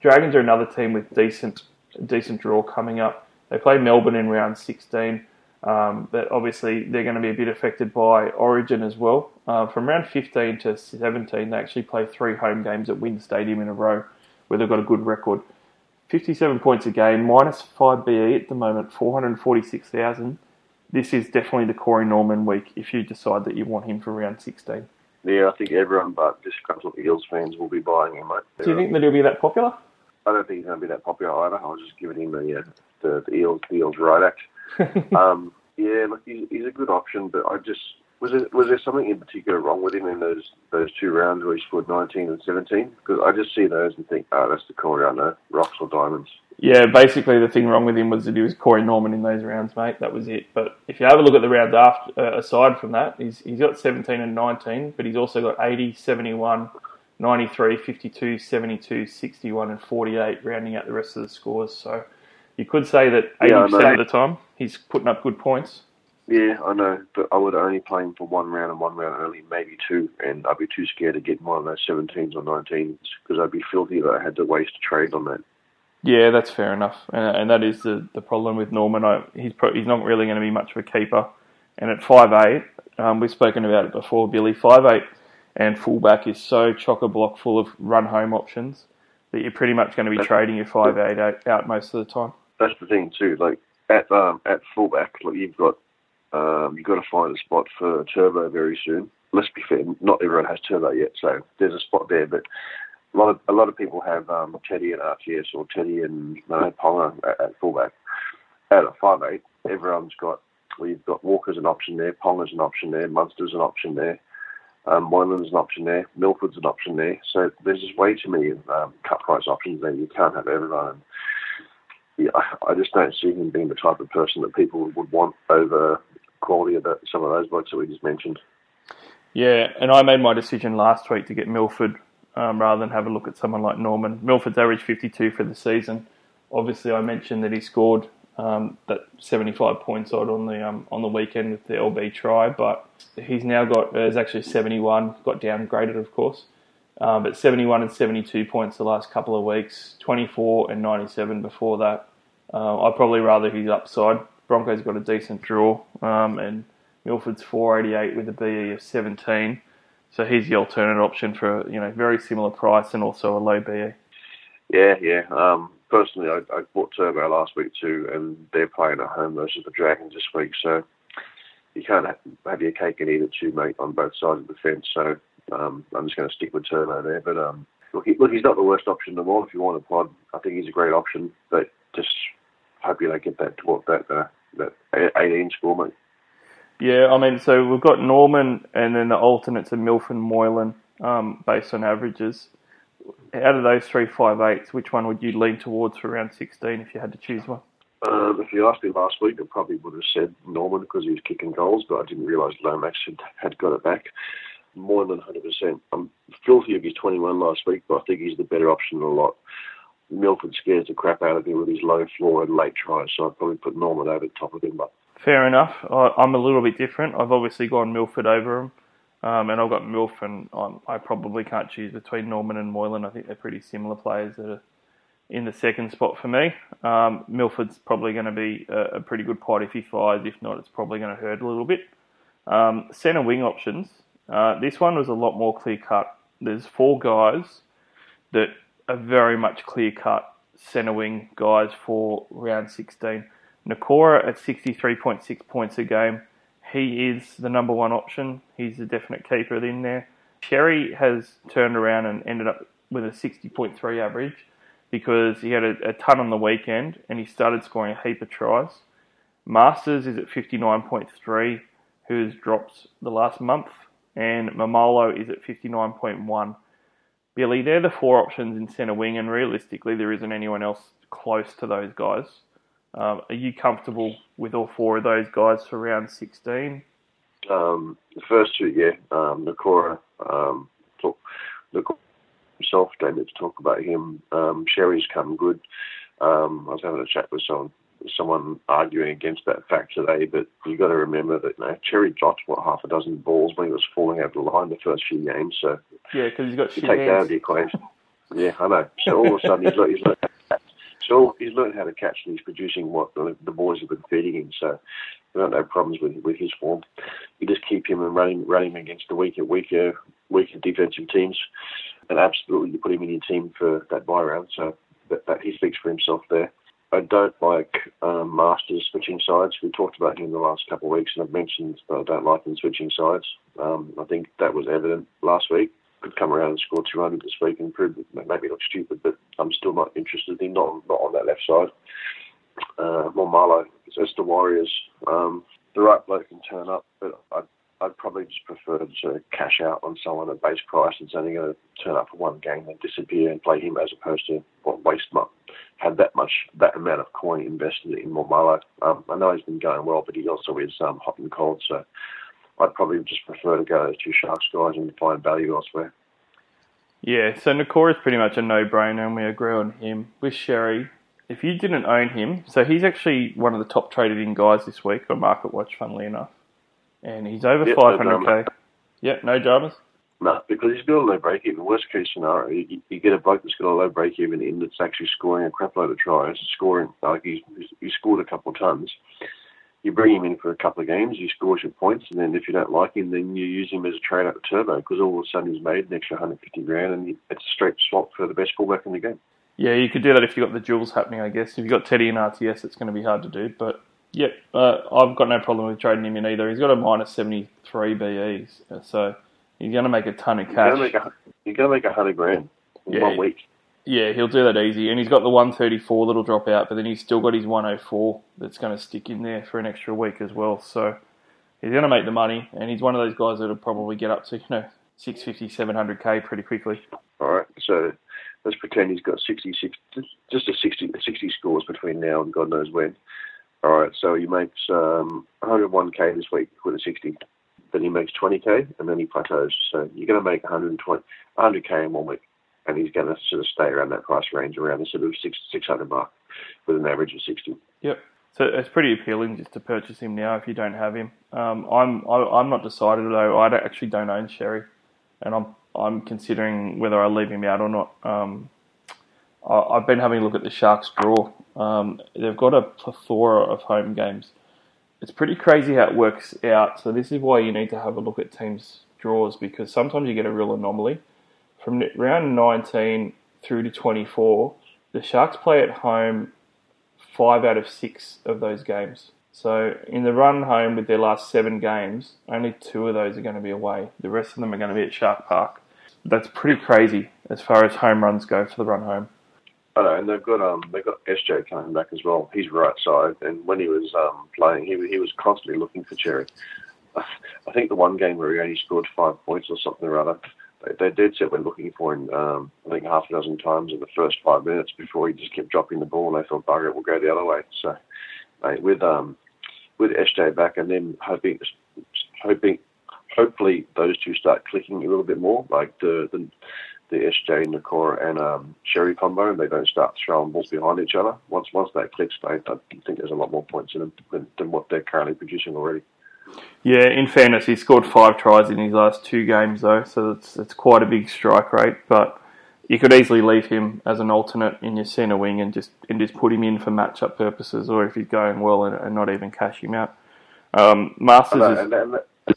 Dragons are another team with decent decent draw coming up. They play Melbourne in round 16. Um, but obviously, they're going to be a bit affected by Origin as well. Uh, from round 15 to 17, they actually play three home games at WIN Stadium in a row, where they've got a good record. 57 points a game, minus 5 BE at the moment, 446,000. This is definitely the Corey Norman week if you decide that you want him for round 16. Yeah, I think everyone but disgruntled Eels fans will be buying him, mate. Do you think that he'll be that popular? I don't think he's going to be that popular either. I was just giving him the uh, the, the Eels the Eels right act. um, yeah, look, he's, he's a good option, but I just was there, was there something in particular wrong with him in those those two rounds where he scored 19 and 17? Because I just see those and think, oh, that's the call round there, rocks or diamonds. Yeah, basically the thing wrong with him was that he was Corey Norman in those rounds, mate. That was it. But if you have a look at the rounds after, uh, aside from that, he's he's got 17 and 19, but he's also got 80, 71, 93, 52, 72, 61, and 48, rounding out the rest of the scores. So you could say that 80% Yeah, of the time he's putting up good points. Yeah, I know, but I would only play him for one round and one round only, maybe two, and I'd be too scared to get one of those 17s or 19s because I'd be filthy that I had to waste a trade on that. Yeah, that's fair enough, and, and that is the, the problem with Norman. I, he's pro, he's not really going to be much of a keeper, and at five eight, um, we've spoken about it before, Billy. Five eight and fullback is so chock a block full of run home options that you're pretty much going to be trading your five eight out, out most of the time. That's the thing too. Like at um, at fullback, like you've got um, you've got to find a spot for Turbo very soon. Let's be fair, not everyone has Turbo yet, so there's a spot there. But a lot of a lot of people have um, Teddy and RTS or Teddy and no, Ponga at, at fullback. At a five eight, everyone's got. Well, you've got Walker's an option there, Ponga's an option there, Munster's an option there, um, Moylan's an option there, Milford's an option there. So there's just way too many um, cut price options there. You can't have everyone. Yeah, I- just don't see him being the type of person that people would want over quality of some of those blokes that we just mentioned. Yeah, and I made my decision last week to get Milford um, rather than have a look at someone like Norman. Milford's averaged 52 for the season. Obviously, I mentioned that he scored um, that 75 points odd on the um, on the weekend with the LB try, but he's now got there's actually 71, got downgraded, of course, um, but 71 and 72 points the last couple of weeks, 24 and 97 before that. Uh, I'd probably rather his upside. Broncos got a decent draw, um, and Milford's 488 with a BE of 17. So he's the alternate option for you know very similar price and also a low. BE. Yeah, yeah. Um, personally, I, I bought Turbo last week too, and they're playing at home versus the Dragons this week. So you can't have, your cake and eat it too, mate, on both sides of the fence. So um, I'm just going to stick with Turbo there. But um, look, he, look, he's not the worst option in the world if you want a pod. I think he's a great option, but just hope you don't get that that uh, that 18 score, mate. Yeah, I mean, so we've got Norman and then the alternates are Milf and Moylan um, based on averages. Out of those three five eights, which one would you lean towards for round 16 if you had to choose one? Um, if you asked me last week, I probably would have said Norman because he was kicking goals, but I didn't realise Lomax had, had got it back. More than 100%. I'm filthy of his 21 last week, but I think he's the better option a lot. Milford scares the crap out of me with his low floor and late tries, so I'd probably put Norman over the top of him. But Fair enough. I, I'm a little bit different. I've obviously gone Milford over him, um, and I've got Milf, and I'm, I probably can't choose between Norman and Moylan. I think they're pretty similar players that are in the second spot for me. Um, Milford's probably going to be a, a pretty good pot if he fires. If not, it's probably going to hurt a little bit. Um, centre wing options. Uh, this one was a lot more clear cut. There's four guys that are very much clear cut centre wing guys for round 16. Nikora at 63.6 points a game. He is the number one option. He's a definite keeper in there. Xerri has turned around and ended up with a 60.3 average because he had a, a ton on the weekend and he started scoring a heap of tries. Marsters is at 59.3, who's dropped the last month, and Maumalo is at 59.1. Billy, they're the four options in centre wing, and realistically, there isn't anyone else close to those guys. Um, are you comfortable with all four of those guys for round 16? um, the first two, yeah, um, Nikora, um, talk, Nikora himself, don't need to talk about him. Um, Xerri's come good. Um, I was having a chat with someone someone arguing against that fact today, but you've got to remember that you know, Xerri dropped what half a dozen balls when he was falling over the line the first few games. So Yeah, because he's got you take that out of the equation. Yeah, I know. So all of a sudden he's learned, he's learned how to catch. So he's learned how to catch and he's producing what the, the boys have been feeding him. So We don't have problems with with his form. You just keep him and run him, against the weaker, weaker, weaker defensive teams, and absolutely you put him in your team for that buy round. So that, that he speaks for himself there. I don't like um, Marsters switching sides. We talked about him the last couple of weeks, and I've mentioned that I don't like him switching sides. Um, I think that was evident last week. Could come around and score 200 this week and prove that maybe look stupid, but I'm still not interested in not not on that left side. Uh, Maumalo, as the Warriors, um, the right bloke can turn up, but I'd, I'd probably just prefer to cash out on someone at base price that's only going to turn up for one game and disappear and play him as opposed to well, waste my had that much that amount of coin invested in Maumalo. Um, I know he's been going well, but he also is um, hot and cold, so I'd probably just prefer to go those two Sharks guys and find value elsewhere. Yeah, so Nikora is pretty much a no-brainer, and we agree on him. With Xerri, if you didn't own him, so he's actually one of the top traded in guys this week on Market Watch, funnily enough, and he's over Yep, 500k. drama. yeah, no dramas. No, because he's got a low break even. Worst case scenario, you, you get a bloke that's got a low break even in that's actually scoring a crap load of tries, scoring like he's he's scored a couple of tons. You bring him in for a couple of games, he scores your points, and then if you don't like him, then you use him as a trade up turbo because all of a sudden he's made an extra 150 grand, and it's a straight swap for the best fullback in the game. Yeah, you could do that if you've got the duels happening, I guess. If you've got Teddy and RTS, it's going to be hard to do. But, yeah, uh, I've got no problem with trading him in either. He's got a minus 73 BEs, so he's going to make a ton of You're cash. make a you're gonna make a hundred grand in Yeah. one week. Yeah, he'll do that easy. And he's got the 134 that'll drop out, but then he's still got his 104 that's going to stick in there for an extra week as well. So he's going to make the money, and he's one of those guys that'll probably get up to, you know, 650, 700k pretty quickly. All right, so let's pretend he's got 66, just a 60, 60 scores between now and God knows when. All right, so he makes um, 101k this week with a 60. Then he makes 20k, and then he plateaus. So you're going to make 120, 100k in one week, and he's going to sort of stay around that price range, around the sort of six, 600 mark, with an average of 60. Yep. So it's pretty appealing just to purchase him now if you don't have him. Um, I'm I, I'm not decided though. I don't, actually don't own Xerri, and I'm I'm considering whether I leave him out or not. Um, I, I've been having a look at the Sharks draw. Um, they've got a plethora of home games. It's pretty crazy how it works out. So this is why you need to have a look at teams' draws because sometimes you get a real anomaly. From round 19 through to 24, the Sharks play at home five out of six of those games. So in the run home with their last seven games, only two of those are going to be away. The rest of them are going to be at Shark Park. That's pretty crazy as far as home runs go for the run home. I know, and they've got um they've got SJ coming back as well. He's right side, and when he was um playing, he he was constantly looking for Xerri. I think the one game where he only scored five points or something or other, they, they did say we're looking for him. Um, I think half a dozen times in the first five minutes before he just kept dropping the ball, and they thought bugger it, we'll go the other way. So, mate, with um with SJ back, and then hoping hoping hopefully those two start clicking a little bit more, like the the the SJ, Nikora, and um, Xerri combo, and they don't start throwing balls behind each other. Once once that clicks, I, I think there's a lot more points in them than, than what they're currently producing already. Yeah, in fairness, he scored five tries in his last two games though, so it's it's quite a big strike rate. But you could easily leave him as an alternate in your centre wing and just and just put him in for matchup purposes, or if he's going well and, and not even cash him out. Um, Marsters And, is and, and,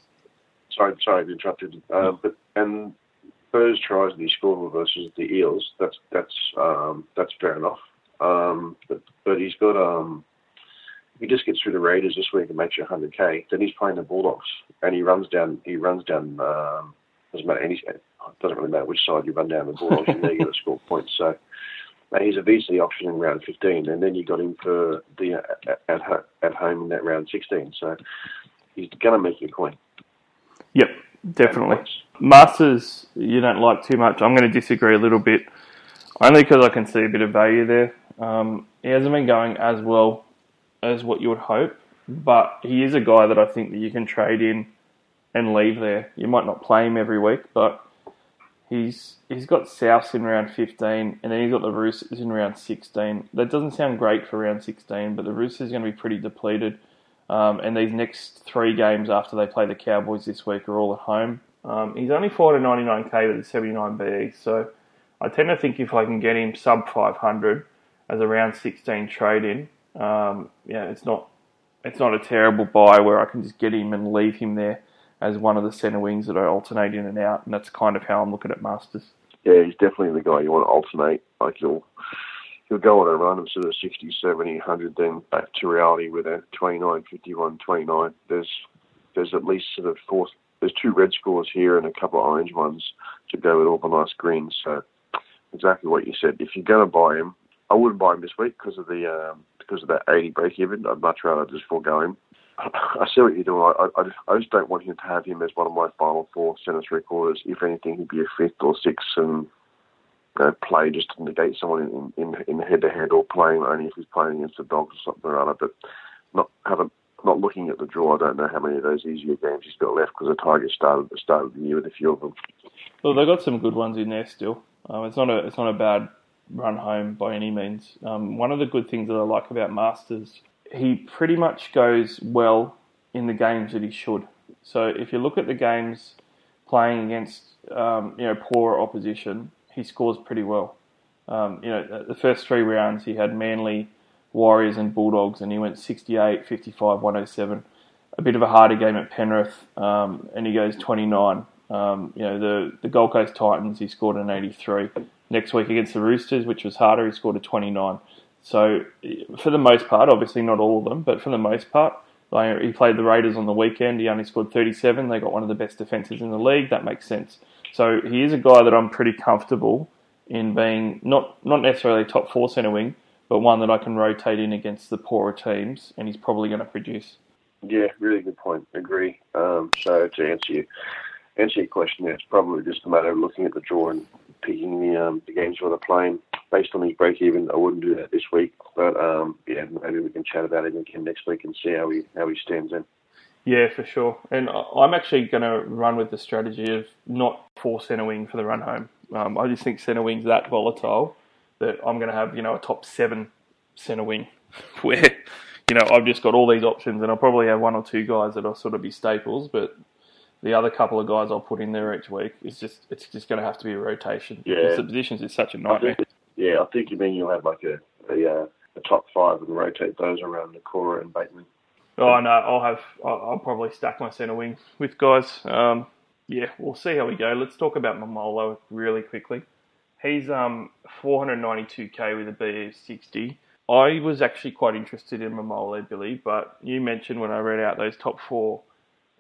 sorry, sorry, interrupted. Uh, but and those tries that he scored versus the Eels, that's that's um, that's fair enough. Um, but but he's got um, if he just gets through the Raiders this week and makes you 100k, then he's playing the Bulldogs and he runs down. He runs down. Um, doesn't matter any. It doesn't really matter which side you run down the Bulldogs. you're going to score points. So. He's a VC option in round 15, and then you got him for the uh, at ho- at home in that round 16. So he's going to make you a coin. Yep, definitely. Marsters, you don't like too much. I'm going to disagree a little bit, only because I can see a bit of value there. Um, he hasn't been going as well as what you would hope, but he is a guy that I think that you can trade in and leave there. You might not play him every week, but he's he's got Souths in round 15, and then he's got the Roosters in round 16. That doesn't sound great for round 16, but the Roosters are going to be pretty depleted. Um, and these next three games after they play the Cowboys this week are all at home. Um, he's only 499k with a 79 BE, so I tend to think if I can get him sub 500 as a round 16 trade in, um, yeah, it's not it's not a terrible buy where I can just get him and leave him there as one of the centre wings that I alternate in and out, and that's kind of how I'm looking at Marsters. Yeah, he's definitely the guy you want to alternate. Like he'll he'll go on a run of sort of 60, 70, 100, then back to reality with a 29, 51, 29. There's there's at least sort of four. There's two red scores here and a couple of orange ones to go with all the nice greens. So exactly what you said. If you're going to buy him, I wouldn't buy him this week because of the um, because of that 80 break even. I'd much rather just forego him. I see what you're doing. I, I, I just don't want him to have him as one of my final four centre three quarters. If anything, he'd be a fifth or sixth and you know, play just to negate someone in in, head to head or playing only if he's playing against the dogs or something or other. But not haven't not looking at the draw. I don't know how many of those easier games he's got left because the Tigers started the start of the year with a few of them. Well, they've got some good ones in there still. Um, it's not a it's not a bad run home by any means. Um, one of the good things that I like about Marsters, he pretty much goes well in the games that he should. So if you look at the games playing against um, you know poor opposition, he scores pretty well. Um, you know the first three rounds he had Manly, Warriors, and Bulldogs, and he went 68, 55, 107. A bit of a harder game at Penrith, um, and he goes 29. Um, you know the the Gold Coast Titans, he scored an 83 next week against the Roosters, which was harder. He scored a 29. So, for the most part, obviously not all of them, but for the most part, like he played the Raiders on the weekend. He only scored 37. They got one of the best defences in the league. That makes sense. So he is a guy that I'm pretty comfortable in being not not necessarily top four centre wing, but one that I can rotate in against the poorer teams, and he's probably going to produce. Yeah, really good point. Agree. Um, so to answer you, answer your question, it's probably just a matter of looking at the draw and picking the um, the games where they're playing based on his break even. I wouldn't do that this week, but um, yeah, maybe we can chat about it again next week and see how he how he stands in. Yeah, for sure. And I'm actually going to run with the strategy of not four centre wing for the run home. Um, I just think centre wing's that volatile that I'm going to have you know a top seven centre wing where you know I've just got all these options and I'll probably have one or two guys that'll sort of be staples, but the other couple of guys I'll put in there each week is just it's just going to have to be a rotation. Yeah. Because the positions is such a nightmare. Yeah, I think you mean you'll have like a a, uh, a top five and rotate those around the Cora and Bateman. Oh no, I'll have I'll, I'll probably stack my centre wing with guys. Um, yeah, we'll see how we go. Let's talk about Maumalo really quickly. He's um 492k with a BE of 60. I was actually quite interested in Maumalo, Billy, but you mentioned when I read out those top four,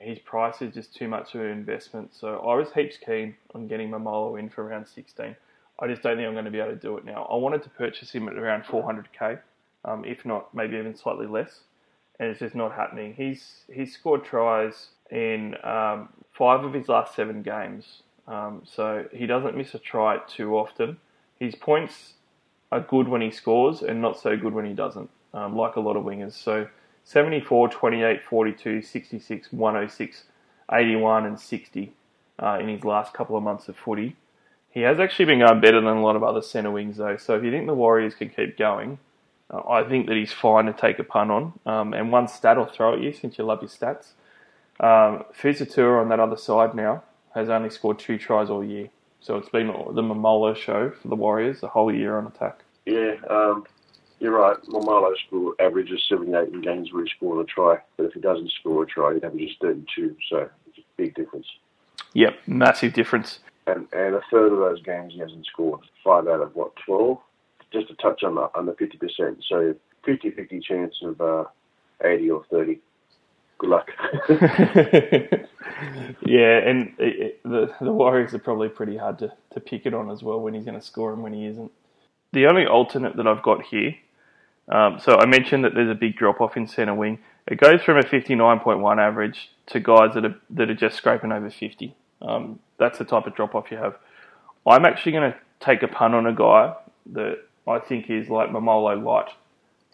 his price is just too much of an investment. So I was heaps keen on getting Maumalo in for around 16. I just don't think I'm going to be able to do it now. I wanted to purchase him at around 400k, um, if not maybe even slightly less, and it's just not happening. He's he's scored tries in um, five of his last seven games, um, so he doesn't miss a try too often. His points are good when he scores and not so good when he doesn't, um, like a lot of wingers. So 74, 28, 42, 66, 106, 81, and 60 uh, in his last couple of months of footy. He has actually been going better than a lot of other centre wings, though. So if you think the Warriors can keep going, uh, I think that he's fine to take a punt on. Um, and one stat I'll throw at you, since you love your stats. Um, on that other side now has only scored two tries all year. So it's been the Maumalo show for the Warriors the whole year on attack. Yeah, um, you're right. Maumalo's score averages 78 in games where he scored a try, but if he doesn't score a try, he averages 32. So it's a big difference. Yep, massive difference. And and a third of those games he hasn't scored. Five out of what 12? Just a touch under under 50 percent. So 50-50 chance of uh, 80 or 30. Good luck. yeah, and it, it, the the Warriors are probably pretty hard to, to pick it on as well when he's going to score and when he isn't. The only alternate that I've got here, um, so I mentioned that there's a big drop off in centre wing. It goes from a 59.1 average to guys that are that are just scraping over 50. Um, that's the type of drop off you have. I'm actually going to take a pun on a guy that I think is like Maumalo light.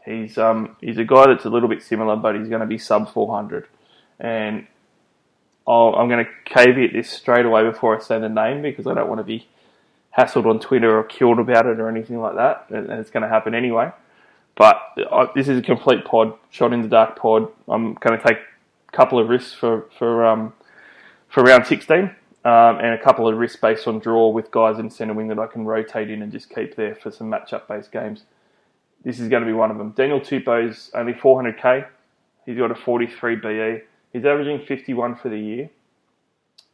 He's um, he's a guy that's a little bit similar, but he's going to be sub 400. And I'll, I'm going to caveat this straight away before I say the name because I don't want to be hassled on Twitter or killed about it or anything like that. And it's going to happen anyway. But I, this is a complete pod, shot in the dark pod. I'm going to take a couple of risks for for um, for round 16 um, and a couple of risks based on draw with guys in centre wing that I can rotate in and just keep there for some matchup based games. This is going to be one of them. Daniel Tupou's only 400k, He's got a 43 BE. He's averaging 51 for the year.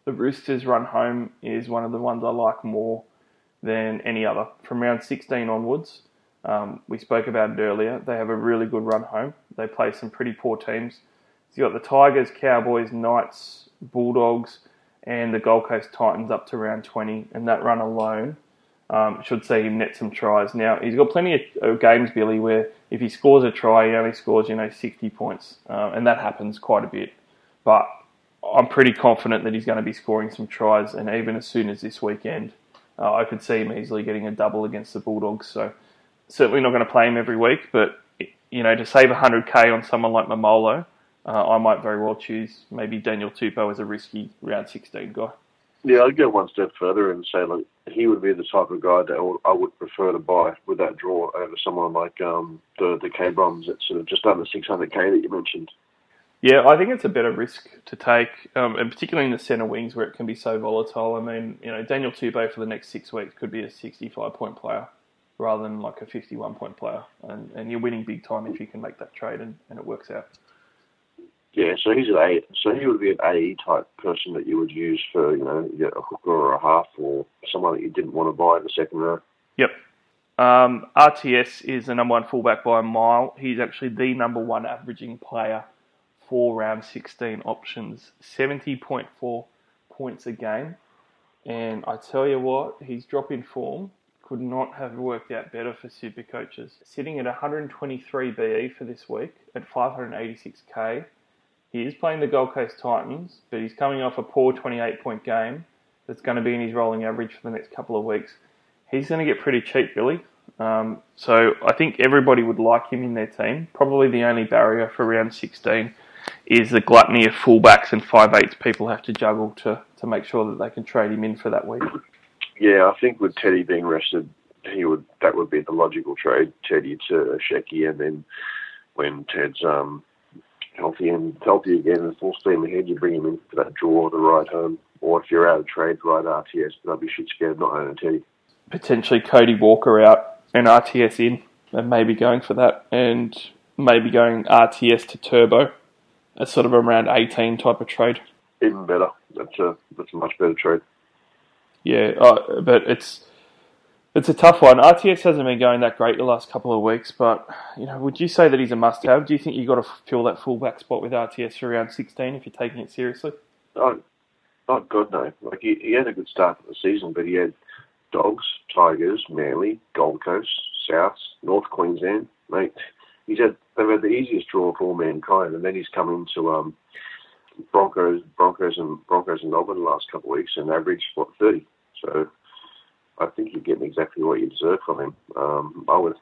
The Roosters run home is one of the ones I like more than any other. From round 16 onwards, um, we spoke about it earlier. They have a really good run home. They play some pretty poor teams. So you've got the Tigers, Cowboys, Knights, Bulldogs, and the Gold Coast Titans up to round 20, and that run alone um, should see him net some tries. Now, he's got plenty of, games, Billy, where if he scores a try, he only scores, you know, 60 points, uh, and that happens quite a bit. But I'm pretty confident that he's going to be scoring some tries, and even as soon as this weekend, uh, I could see him easily getting a double against the Bulldogs. So certainly not going to play him every week, but you know, to save 100k on someone like Maumalo, uh, I might very well choose maybe Daniel Tupou as a risky round 16 guy. Yeah, I'd go one step further and say like he would be the type of guy that I would, I would prefer to buy with that draw over someone like um, the the K-Broms at sort of just under 600k that you mentioned. Yeah, I think it's a better risk to take, um, and particularly in the centre wings where it can be so volatile. I mean, you know, Daniel Tupou for the next six weeks could be a 65 point player rather than like a 51 point player, and, and you're winning big time if you can make that trade and, and it works out. Yeah, so he's an A. So he would be an AE type person that you would use for you know a hooker or a half or someone that you didn't want to buy in the second row. Yep. Um, RTS is the number one fullback by a mile. He's actually the number one averaging player for round 16 options, 70.4 points a game. And I tell you what, he's dropping in form could not have worked out better for super coaches. Sitting at 123 BE for this week at 586k. He is playing the Gold Coast Titans, but he's coming off a poor 28 point game that's going to be in his rolling average for the next couple of weeks. He's going to get pretty cheap, Billy. Um, so I think everybody would like him in their team. Probably the only barrier for round 16 is the gluttony of fullbacks and five eights people have to juggle to, to make sure that they can trade him in for that week. Yeah, I think with Teddy being rested, he would that would be the logical trade, Teddy to Shecky, and then when Ted's um, healthy and healthy again and full steam ahead, you bring him in for that draw to ride home. Or if you're out of trade, ride RTS, but I'd be shit scared not owning Teddy. Potentially Cody Walker out and RTS in, and maybe going for that, and maybe going RTS to Turbo, a sort of around 18 type of trade. Even better. That's a that's a much better trade. Yeah, uh, but it's it's a tough one. RTS hasn't been going that great the last couple of weeks, but you know, would you say that he's a must-have? Do you think you've got to fill that fullback spot with RTS for around 16 if you're taking it seriously? Oh, oh God, no! Like he, he had a good start to the season, but he had Dogs, Tigers, Manly, Gold Coast, Souths, North Queensland. Mate, he's had they've had the easiest draw of all mankind, and then he's come into um, Broncos, Broncos, and Broncos and Melbourne the last couple of weeks and averaged what 30. So I think you're getting exactly what you deserve from him. Um, I would,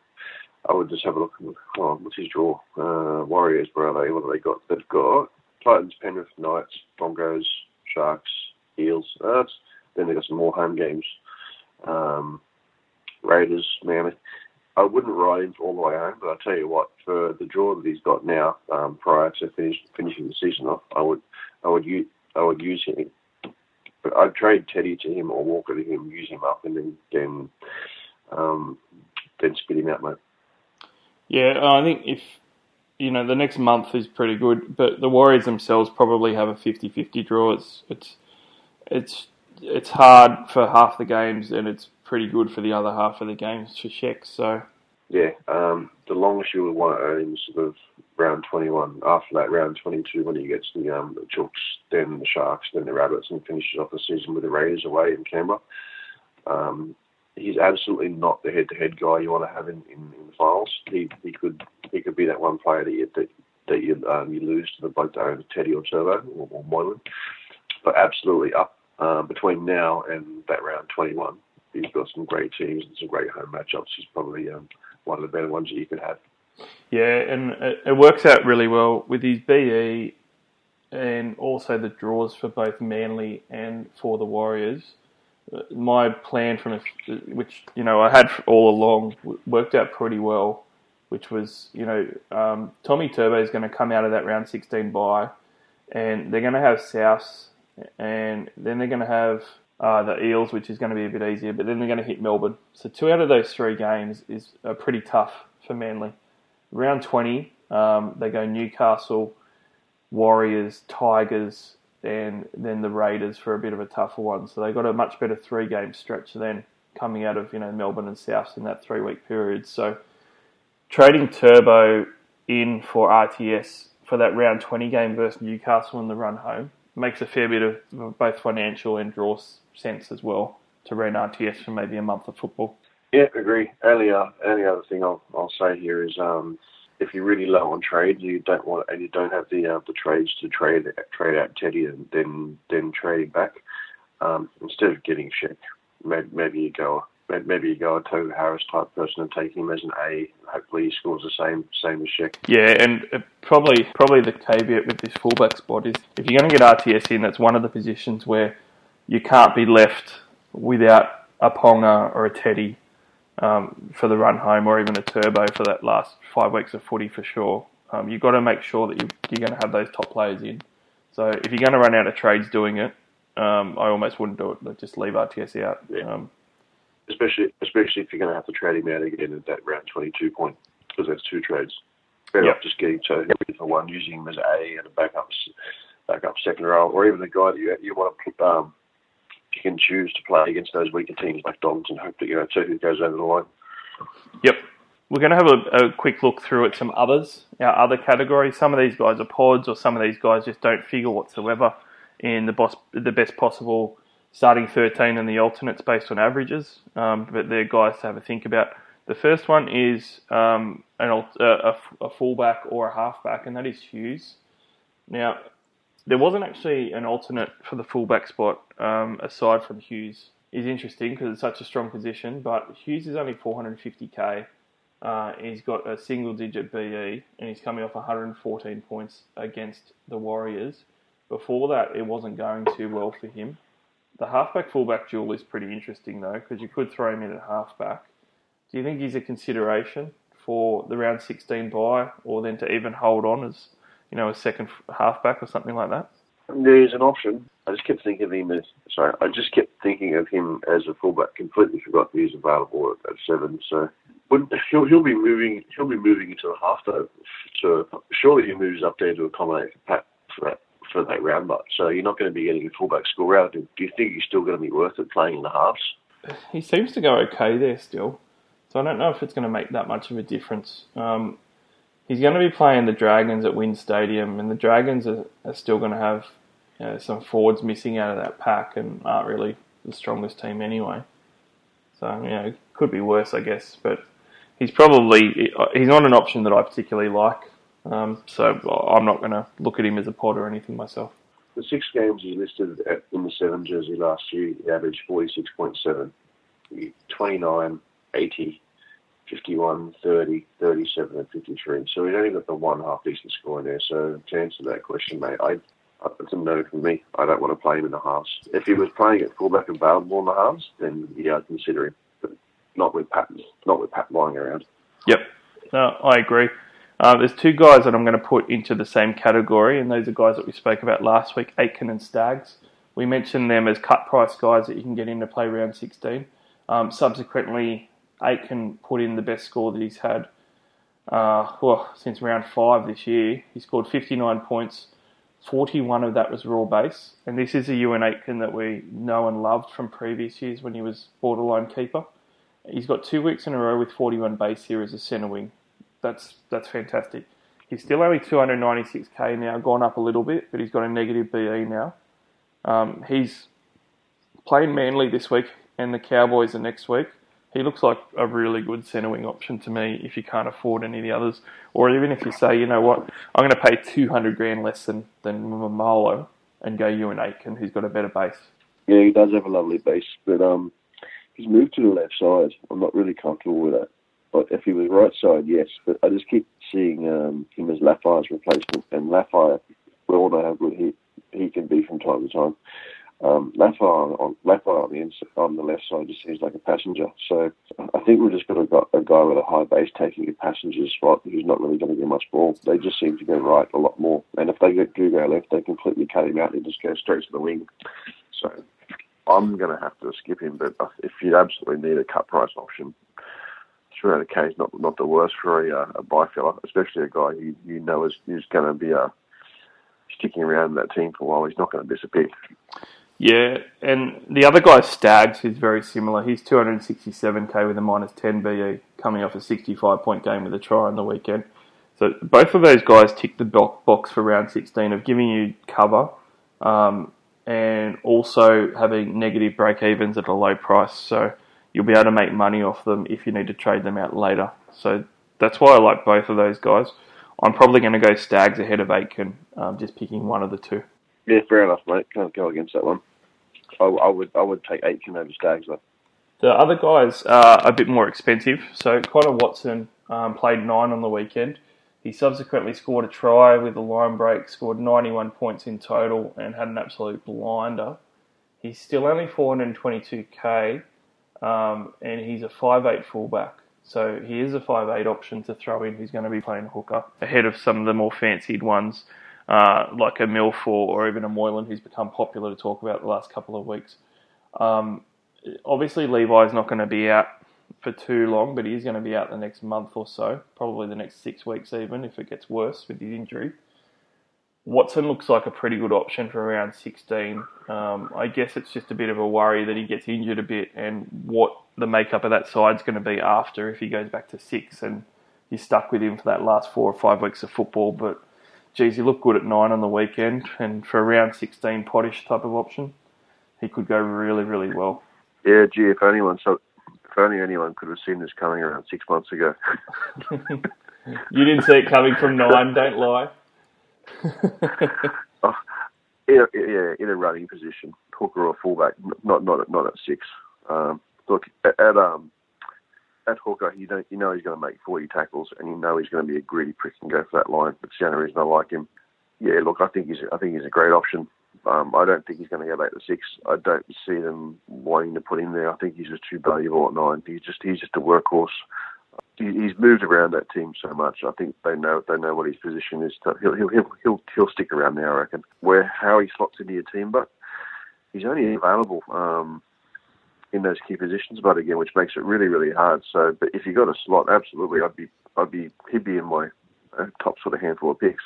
I would just have a look. Oh, what's his draw? Uh, Warriors, where are they? What have they got? They've got Titans, Penrith, Knights, Broncos, Sharks, Eels. Uh, then they've got some more home games. Um, Raiders, Manly. I wouldn't ride him all the way home, but I tell you what, for the draw that he's got now, um, prior to finish, finishing the season off, I would, I would use, I would use him but I'd trade Teddy to him or Walker to him, use him up, and then then um, then spit him out, mate. Yeah, I think if you know the next month is pretty good, but the Warriors themselves probably have a 50-50 draw. It's it's it's it's hard for half the games, and it's pretty good for the other half of the games for Sheck. So yeah, um, the longest you would want to earn him sort of round 21. After that, round 22, when he gets the, um, the Chooks, then the Sharks, then the Rabbits, and finishes off the season with the Raiders away in Canberra. Um, he's absolutely not the head-to-head guy you want to have in, in, in the finals. He he could he could be that one player that you that, that you um, you lose to the bloke that owns Teddy or Turbo or, or Moylan. But absolutely up uh, between now and that round 21, he's got some great teams and some great home matchups. He's probably um, one of the better ones that you could have. Yeah, and it, it works out really well with his BE and also the draws for both Manly and for the Warriors. My plan from which you know I had all along worked out pretty well, which was you know um, Tommy Turbo is going to come out of that round 16 bye, and they're going to have South, and then they're going to have uh, the Eels, which is going to be a bit easier, but then they're going to hit Melbourne. So two out of those three games is uh, pretty tough for Manly. Round 20, Um, they go Newcastle, Warriors, Tigers, and then the Raiders for a bit of a tougher one. So they got a much better three game stretch then coming out of you know Melbourne and South in that three week period. So trading Turbo in for RTS for that round 20 game versus Newcastle in the run home makes a fair bit of both financial and draw sense as well to rent RTS for maybe a month of football. Yeah, agree. Only, uh, only other thing I'll, I'll say here is um, if you're really low on trade, you don't want and you don't have the uh, the trades to trade trade out Teddy and then then trading back. Um, instead of getting Sheck, maybe, you go maybe you go a Tohu Harris type person and take him as an A. Hopefully, he scores the same same as Sheck. Yeah, and uh, probably probably the caveat with this fullback spot is if you're going to get RTS in, that's one of the positions where you can't be left without a Ponga or a Teddy um, for the run home, or even a Turbo for that last five weeks of footy for sure. Um, you've got to make sure that you, you're going to have those top players in. So if you're going to run out of trades doing it, um, I almost wouldn't do it. Just leave RTS out. Yeah. Um, especially especially if you're going to have to trade him out again at that round 22 point because that's two trades. Better Yep. off just getting to for one, using him as A and a backup backup second row, or even the guy that you you want to put, um, pick and choose to play against those weaker teams like Dogs and hope that you know two goes over the line. Yep. We're going to have a, a quick look through at some others, our other categories. Some of these guys are pods, or some of these guys just don't figure whatsoever in the, boss, the best possible starting 13 and the alternates based on averages. Um, but they're guys to have a think about. The first one is um, an, a, a, a fullback or a halfback, and that is Hughes. Now, there wasn't actually an alternate for the fullback spot um, aside from Hughes. Is interesting because it's such a strong position, but Hughes is only 450k. Uh, he's got a single digit BE and he's coming off 114 points against the Warriors. Before that, it wasn't going too well for him. The halfback fullback duel is pretty interesting though because you could throw him in at halfback. Do you think he's a consideration for the round 16 buy or then to even hold on as you know a second halfback or something like that? There's an option. I just kept thinking of him as sorry. I just kept thinking of him as a fullback. Completely forgot that he's available at, at seven. So wouldn't, he'll he'll be moving. He'll be moving into the half though. So surely he moves up there to accommodate for Pat for that for that round. But so you're not going to be getting a fullback score out. Do you think he's still going to be worth it playing in the halves? he seems to go okay there still. So I don't know if it's going to make that much of a difference. Um, he's going to be playing the Dragons at WIN Stadium, and the Dragons are, are still going to have you know, some forwards missing out of that pack and aren't really the strongest team anyway. So, you know, it could be worse, I guess. But he's probably, he's not an option that I particularly like. Um, so I'm not going to look at him as a pod or anything myself. The six games he listed at, in the seven jersey last year, he averaged 46.7. 29, 80, 51, 30, 37, and 53. So he's only got the one half decent score in there. So to answer that question, mate, I, it's a no for me. I don't want to play him in the halves. If he was playing at fullback and available in the halves, then yeah, I'd consider him. But not with Pat, not with Pat lying around. Yep. No, I agree. Uh, there's two guys that I'm going to put into the same category, and those are guys that we spoke about last week, Aitken and Staggs. We mentioned them as cut price guys that you can get in to play round 16. Um, subsequently, Aitken put in the best score that he's had uh, well, since round five this year. He scored 59 points. 41 of that was raw base, and this is a Euan Aitken that we know and loved from previous years when he was borderline keeper. He's got two weeks in a row with 41 base here as a centre wing. That's that's fantastic. He's still only 296k now, gone up a little bit, but he's got a negative BE now. Um, he's playing Manly this week and the Cowboys the next week. He looks like a really good centre wing option to me if you can't afford any of the others, or even if you say, you know what, I'm going to pay 200 grand less than than Maumalo and go Euan Aitken, who's got a better base. Yeah, he does have a lovely base, but um, he's moved to the left side. I'm not really comfortable with that. But if he was right side, yes. But I just keep seeing um, him as Lafai's replacement, and Laffey, we all know how good he he can be from time to time. Um, Lafai on, on the ins- on the left side just seems like a passenger. So I think we've just got a, a guy with a high base taking a passenger spot who's not really going to get much ball. They just seem to go right a lot more. And if they get do go left, they completely cut him out and just go straight to the wing. So I'm going to have to skip him. But if you absolutely need a cut price option, three out of K is not not the worst for a, uh, a buy filler, especially a guy you you know is is going to be uh, sticking around that team for a while. He's not going to disappear. Yeah, and the other guy, Staggs, who's very similar. He's 267k with a minus 10 BE, coming off a 65 point game with a try on the weekend. So both of those guys tick the box for round 16 of giving you cover um, and also having negative break evens at a low price. So you'll be able to make money off them if you need to trade them out later. So that's why I like both of those guys. I'm probably going to go Staggs ahead of Aitken, um, just picking one of the two. Yeah, fair enough, mate. Can't go against that one. I, I would I would take Aitken over Staggs though. The other guys are a bit more expensive. So Connor Watson um, played nine on the weekend. He subsequently scored a try with a line break, scored 91 points in total, and had an absolute blinder. He's still only 422k, um, and he's a 5'8 fullback. So he is a 5'8 option to throw in who's going to be playing hooker ahead of some of the more fancied ones uh, like a Milford or even a Moylan who's become popular to talk about the last couple of weeks. Um, obviously, Levi's not going to be out for too long, but he's going to be out the next month or so, probably the next six weeks even if it gets worse with his injury. Watson looks like a pretty good option for around 16. Um, I guess it's just a bit of a worry that he gets injured a bit and what the makeup of that side's going to be after if he goes back to six and you're stuck with him for that last four or five weeks of football. But geez, he looked good at nine on the weekend, and for a round 16 pottish type of option, he could go really, really well. Yeah, gee, if anyone, so if only anyone could have seen this coming around six months ago. you didn't see it coming from nine, don't lie. oh, yeah, yeah, in a running position, hooker or fullback, not not not at six. Um, look at, at um at hooker, you know, you know he's going to make 40 tackles, and you know he's going to be a greedy prick and go for that line. That's the only reason I like him. Yeah, look, I think he's I think he's a great option. Um, I don't think he's going to go back to six. I don't see them wanting to put him there. I think he's just too valuable at nine. He's just he's just a workhorse. He, he's moved around that team so much. I think they know they know what his position is. To, he'll, he'll he'll he'll he'll stick around there. I reckon. Where how he slots into your team, but he's only available. Um, in those key positions, but again, which makes it really, really hard. So, but if you got a slot, absolutely, I'd be, I'd be, he'd be in my uh, top sort of handful of picks.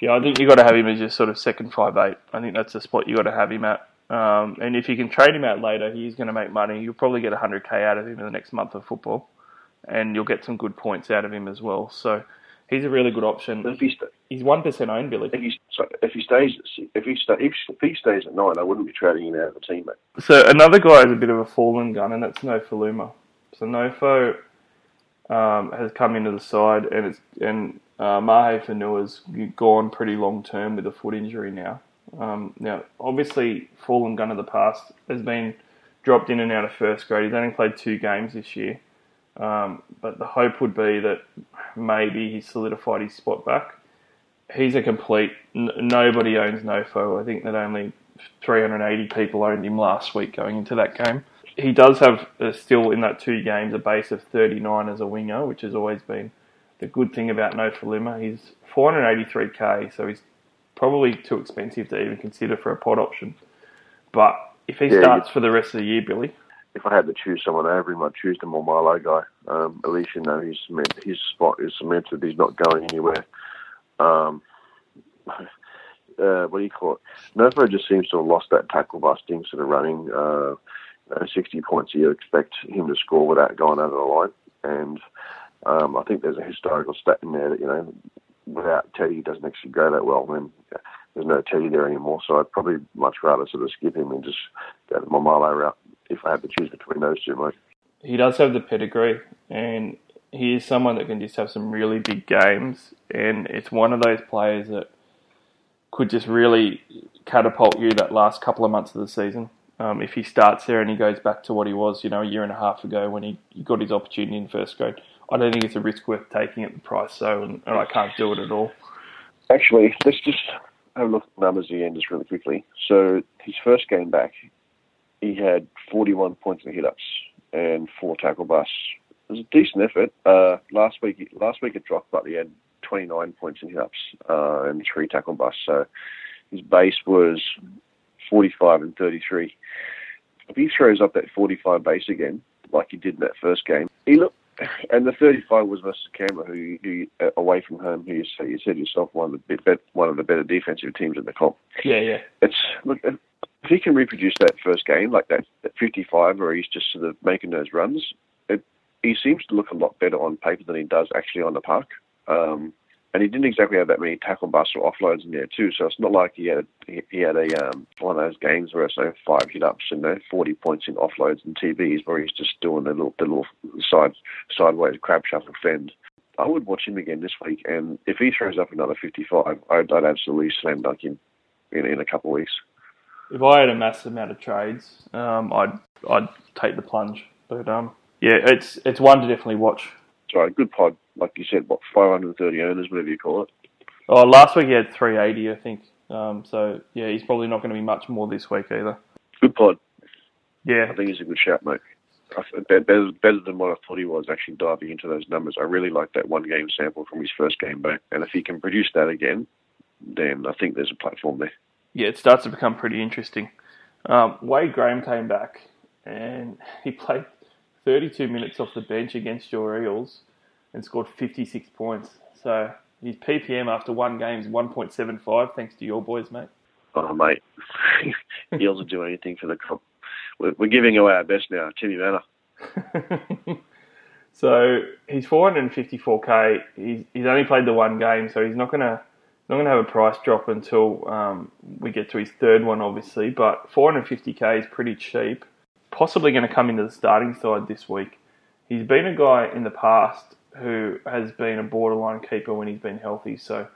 Yeah, I think you got to have him as your sort of second five eight. I think that's the spot you got to have him at. Um, and if you can trade him out later, he's going to make money. You'll probably get 100k out of him in the next month of football, and you'll get some good points out of him as well. So he's a really good option. If he st- he's one percent owned, Billy. If he, so if he stays, if he sta- if, if he stays at nine, I wouldn't be trading him out of the team, mate. So another guy is a bit of a fallen gun, and that's Nofoaluma. So Nofo um, has come into the side, and it's and uh, Mahe Fonua's gone pretty long term with a foot injury now. Um, now, obviously, fallen gun of the past has been dropped in and out of first grade. He's only played two games this year. Um, but the hope would be that maybe he's solidified his spot back. He's a complete. N- nobody owns Nofo. I think that only 380 people owned him last week going into that game. He does have uh, still in that two games a base of 39 as a winger, which has always been the good thing about Nofoaluma. He's 483k, so he's probably too expensive to even consider for a pod option. But if he Yeah, starts for the rest of the year, Billy, If I had to choose someone over him, I'd choose the Maumalo guy. Um, at least you know his cement, his spot is cemented. He's not going anywhere. Um, uh, what do you call it? Nofo just seems to have lost that tackle busting sort of running. Uh, you know, 60 points you expect him to score without going over the line. And um, I think there's a historical stat in there that, you know, without Teddy, he doesn't actually go that well. And there's no Teddy there anymore. So I'd probably much rather sort of skip him and just go the Maumalo route if I had to choose between those two, mate. he does have the pedigree, and he is someone that can just have some really big games. And it's one of those players that could just really catapult you that last couple of months of the season. Um, if he starts there and he goes back to what he was, you know, a year and a half ago when he, he got his opportunity in first grade, I don't think it's a risk worth taking at the price. So, and, and I can't do it at all. Actually, let's just have a look at the numbers again just really quickly. So his first game back, he had 41 points in hit-ups and four tackle busts. It was a decent effort. Uh, last week, last week it dropped, but he had 29 points in hit-ups uh, and three tackle busts. So his base was 45 and 33. If he throws up that 45 base again, like he did in that first game, he looked. and the 35 was versus Canberra, who, who uh, away from home, who you, you said yourself one of the one of the better defensive teams in the comp. Yeah, yeah. It's look if he can reproduce that first game like that at 55, where he's just sort of making those runs. It, he seems to look a lot better on paper than he does actually on the park. Um, and he didn't exactly have that many tackle busts or offloads in there too. So it's not like he had he, had a um, one of those games where it's like five hit ups and you know, forty points in offloads and TVs where he's just doing the little the little side sideways crab shuffle fend. I would watch him again this week, and if he throws up another fifty-five, I'd, I'd absolutely slam dunk him in in a couple of weeks. If I had a massive amount of trades, um, I'd I'd take the plunge. But um, yeah, it's it's one to definitely watch. Sorry, good pod, like you said, what five hundred and thirty owners, whatever you call it. Oh, last week he had 380, I think. Um, so yeah, he's probably not going to be much more this week either. Good pod. Yeah, I think he's a good shout, mate. I th- be- better, better than what I thought he was actually diving into those numbers. I really like that one game sample from his first game back, and if he can produce that again, then I think there's a platform there. Yeah, it starts to become pretty interesting. Um, Wade Graham came back and he played 32 minutes off the bench against your Eels and scored 56 points. So his PPM after one game is 1.75, thanks to your boys, mate. Oh, mate, Eels will do anything for the comp. We're, we're giving away our best now, Timmy Mannah. so he's 454k. He's, he's only played the one game, so he's not gonna not gonna have a price drop until um, we get to his third one, obviously. But 450k is pretty cheap. Possibly going to come into the starting side this week. He's been a guy in the past who has been a borderline keeper when he's been healthy. So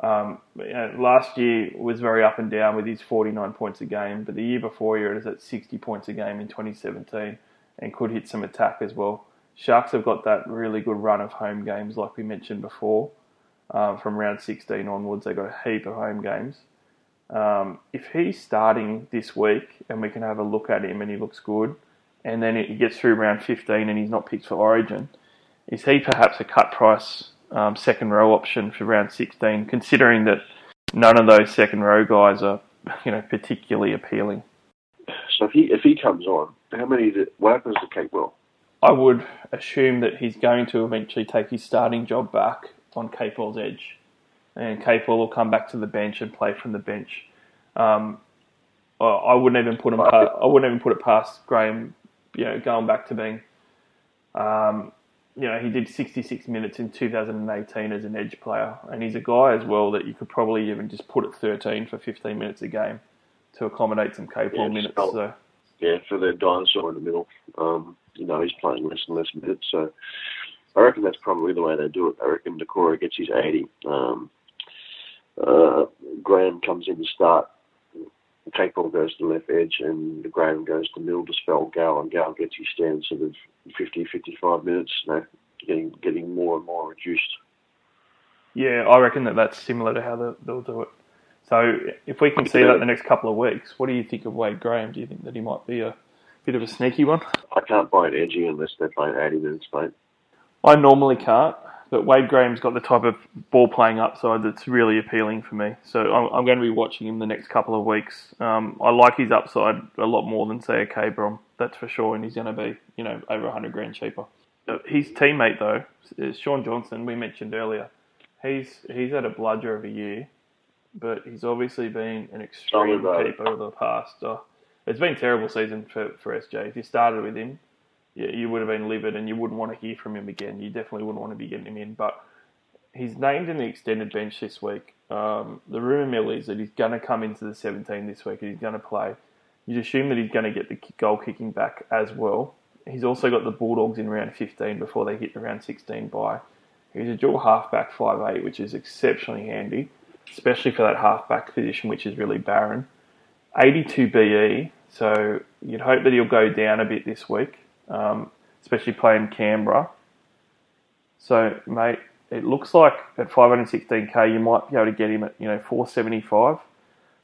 um, you know, last year was very up and down with his 49 points a game, but the year before he was at 60 points a game in 2017 and could hit some attack as well. Sharks have got that really good run of home games, like we mentioned before. Um, from round 16 onwards, they've got a heap of home games. Um, if he's starting this week and we can have a look at him and he looks good, and then he gets through round 15 and he's not picked for Origin, is he perhaps a cut price um, second row option for round 16, considering that none of those second row guys are, you know, particularly appealing? So if he if he comes on, how many? Did, what happens to Capewell? I would assume that he's going to eventually take his starting job back on Capewell's edge, and Capewell will come back to the bench and play from the bench. Um, I- wouldn't even put him. Pa- I wouldn't even put it past Graham. You know, going back to being, um, you know, he did 66 minutes in 2018 as an edge player, and he's a guy as well that you could probably even just put at 13 for 15 minutes a game to accommodate some Capewell Yeah, minutes. just- So Yeah, for the dinosaur in the middle. Um, you know, he's playing less and less minutes, so I reckon that's probably the way they do it. I reckon Nikora gets his 80. Um, uh, Graham comes in to start. Capewell goes to the left edge, and Graham goes to middle to spell Gal, and Gal gets his standard sort of 50, 55 minutes, you know, getting getting more and more reduced. Yeah, I reckon that that's similar to how they'll, they'll do it. So if we can see that in the next couple of weeks, what do you think of Wade Graham? Do you think that he might be a bit of a sneaky one? I can't buy an edgy unless they're playing 80 minutes, mate. I normally can't, but Wade Graham's got the type of ball playing upside that's really appealing for me. So I'm, I'm going to be watching him the next couple of weeks. Um, I like his upside a lot more than say a K-Brom, that's for sure, and he's going to be you know over 100 grand cheaper. Uh, His teammate though, is Shaun Johnson, we mentioned earlier. He's he's had a bludger of a year, but he's obviously been an extreme uh, keeper over the past. Uh, it's been a terrible season for, for SJ. If you started with him, yeah, you would have been livid and you wouldn't want to hear from him again. You definitely wouldn't want to be getting him in. But he's named in the extended bench this week. Um, the rumour mill is that he's going to come into the 17 this week and he's going to play. You'd assume that he's going to get the goal kicking back as well. He's also got the Bulldogs in round 15 before they hit the round 16 bye. He's a dual halfback 5'8, which is exceptionally handy, especially for that halfback position, which is really barren. 82 BE, so you'd hope that he'll go down a bit this week, um, especially playing Canberra. So, mate, it looks like at 516k you might be able to get him at you know 475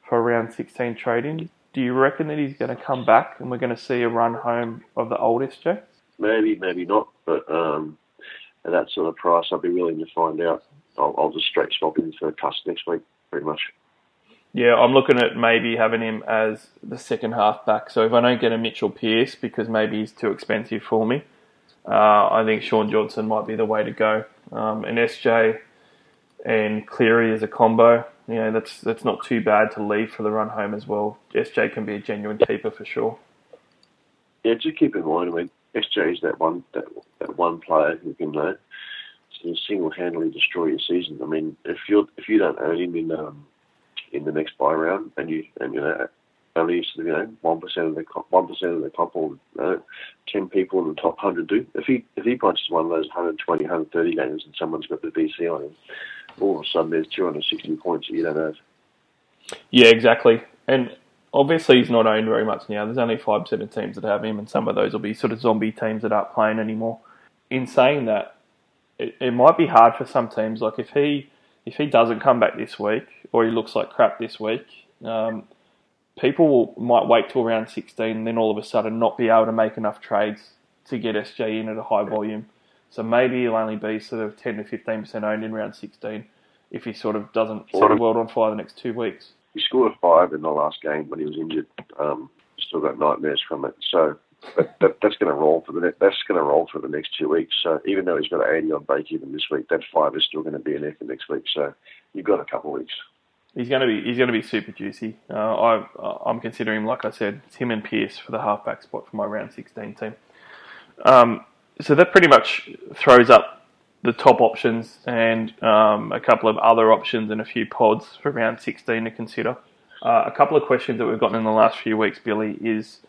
for around 16 trading. Do you reckon that he's going to come back and we're going to see a run home of the oldest Joe? Maybe, maybe not, but um, at that sort of price, I'd be willing to find out. I'll, I'll just straight swap him for Cuss next week, pretty much. Yeah, I'm looking at maybe having him as the second half back. So if I don't get a Mitchell Pearce because maybe he's too expensive for me, uh, I think Shaun Johnson might be the way to go. Um, and SJ and Cleary as a combo, you know, that's that's not too bad to leave for the run home as well. SJ can be a genuine keeper for sure. Yeah, just keep in mind, mean, SJ is that one that, that one player who can uh, single handedly destroy your season. I mean, if you if you don't own him in um, in the next buy round, and you and you know only you know one percent of the one percent of the couple, uh, ten people in the top hundred do. If he if he punches one of those 120, 130 games, and someone's got the DC on him, all of a sudden there's 260 points that you don't have. Yeah, exactly. And obviously he's not owned very much now. There's only five, seven teams that have him, and some of those will be sort of zombie teams that aren't playing anymore. In saying that, it, it might be hard for some teams. Like if he if he doesn't come back this week, or he looks like crap this week, um, people might wait till round 16 and then all of a sudden not be able to make enough trades to get SJ in at a high volume. So maybe he'll only be sort of 10 to 15% owned in round 16 if he sort of doesn't set the world on fire the next two weeks. He scored a five in the last game when he was injured. Um, still got nightmares from it. So that, that, that's going to roll for the ne- that's going to roll for the next two weeks. So even though he's got an 80 on break even this week, that five is still going to be an effort next week. So you've got a couple of weeks. He's going to be he's going to be super juicy. Uh, I I'm considering like I said, it's him and Pearce for the halfback spot for my round 16 team. Um, so that pretty much throws up the top options and um, a couple of other options and a few pods for round 16 to consider. Uh, a couple of questions that we've gotten in the last few weeks, Billy, is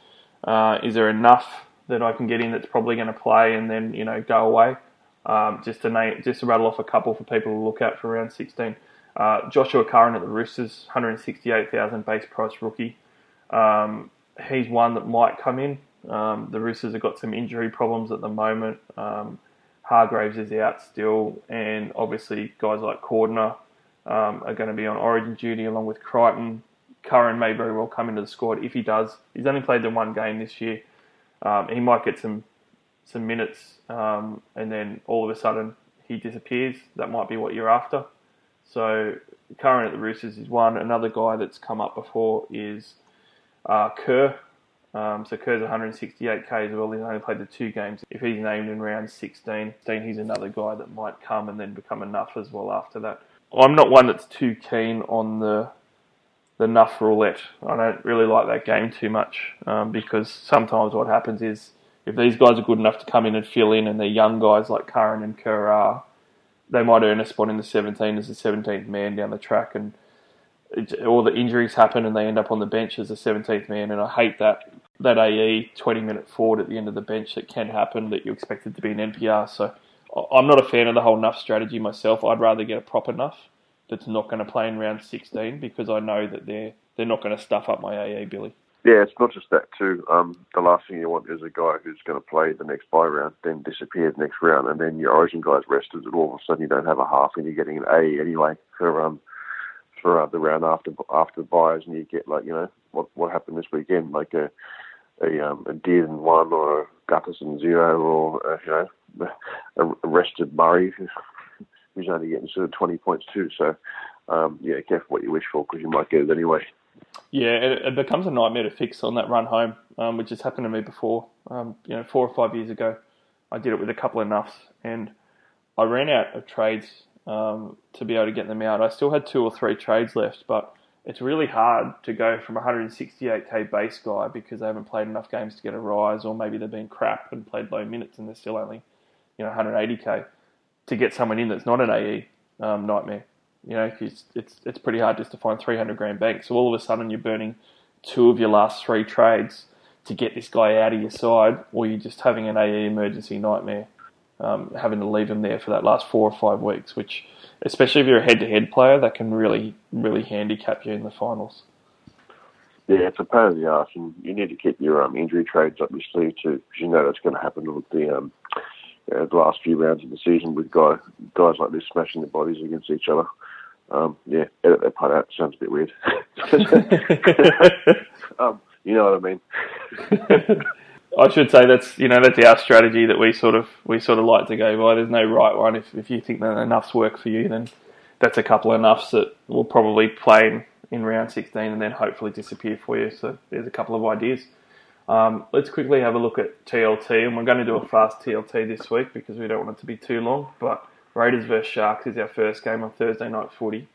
uh, is there enough that I can get in that's probably going to play and then you know go away? Um, just to name, just to rattle off a couple for people to look at for round 16. Uh, Joshua Curran at the Roosters, 168,000 base price rookie. Um, he's one that might come in. Um, the Roosters have got some injury problems at the moment. Um, Hargreaves is out still, and obviously guys like Cordner um, are going to be on origin duty along with Crichton. Curran may very well come into the squad if he does. He's only played the one game this year. Um, he might get some some minutes, um, and then all of a sudden he disappears. That might be what you're after. So Curran at the Roosters is one. Another guy that's come up before is uh, Kerr. Um, so Kerr's 168k as well. He's only played the two games. If he's named in round 16, he's another guy that might come and then become enough as well after that. I'm not one that's too keen on the the nuff roulette. I don't really like that game too much um, because sometimes what happens is if these guys are good enough to come in and fill in and they're young guys like Curran and Kerr are, they might earn a spot in the 17 as the 17th man down the track, and all the injuries happen and they end up on the bench as the 17th man. And I hate that that AE 20 minute forward at the end of the bench that can happen that you expected to be an NPR. So I'm not a fan of the whole Nuff strategy myself. I'd rather get a proper Nuff that's not going to play in round 16 because I know that they're they're not going to stuff up my AA Billy. Yeah, it's not just that too. Um, the last thing you want is a guy who's going to play the next buy round, then disappears next round, and then your Origin guy's rested, and all of a sudden you don't have a half, and you're getting an A anyway for um for uh, the round after after the buys, and you get like you know what what happened this weekend, like a a um a Dearden one or a Gutherson zero or uh, you know a, a rested Murray who's only getting sort of twenty points too. So um, yeah, careful what you wish for because you might get it anyway. Yeah, it, it, becomes a nightmare to fix on that run home, um, which has happened to me before. Um, you know, four or five years ago, I did it with a couple of nuffs, and I ran out of trades um, to be able to get them out. I still had two or three trades left, but it's really hard to go from 168k base guy because they haven't played enough games to get a rise, or maybe they've been crap and played low minutes and they're still only, you know, 180k to get someone in that's not an AE um, nightmare. You know, it's, it's it's pretty hard just to find 300 grand bank. So all of a sudden you're burning two of your last three trades to get this guy out of your side, or you're just having an AE emergency nightmare, um, having to leave him there for that last four or five weeks. Which, especially if you're a head-to-head player, that can really really handicap you in the finals. Yeah, it's a pain in the ass, and you need to keep your um, injury trades up your sleeve too, because you know that's going to happen with the um, know, the last few rounds of the season with guy, guys like this smashing their bodies against each other um, yeah, edit that part out. Sounds a bit weird. um, you know what I mean. I should say that's you know that's our strategy that we sort of we sort of like to go by. There's no right one. If if you think that enough's work for you, then that's a couple of enoughs that will probably play in, in round 16 and then hopefully disappear for you. So there's a couple of ideas. Um, let's quickly have a look at TLT, and we're going to do a fast TLT this week because we don't want it to be too long. But Raiders versus Sharks is our first game on Thursday night footy.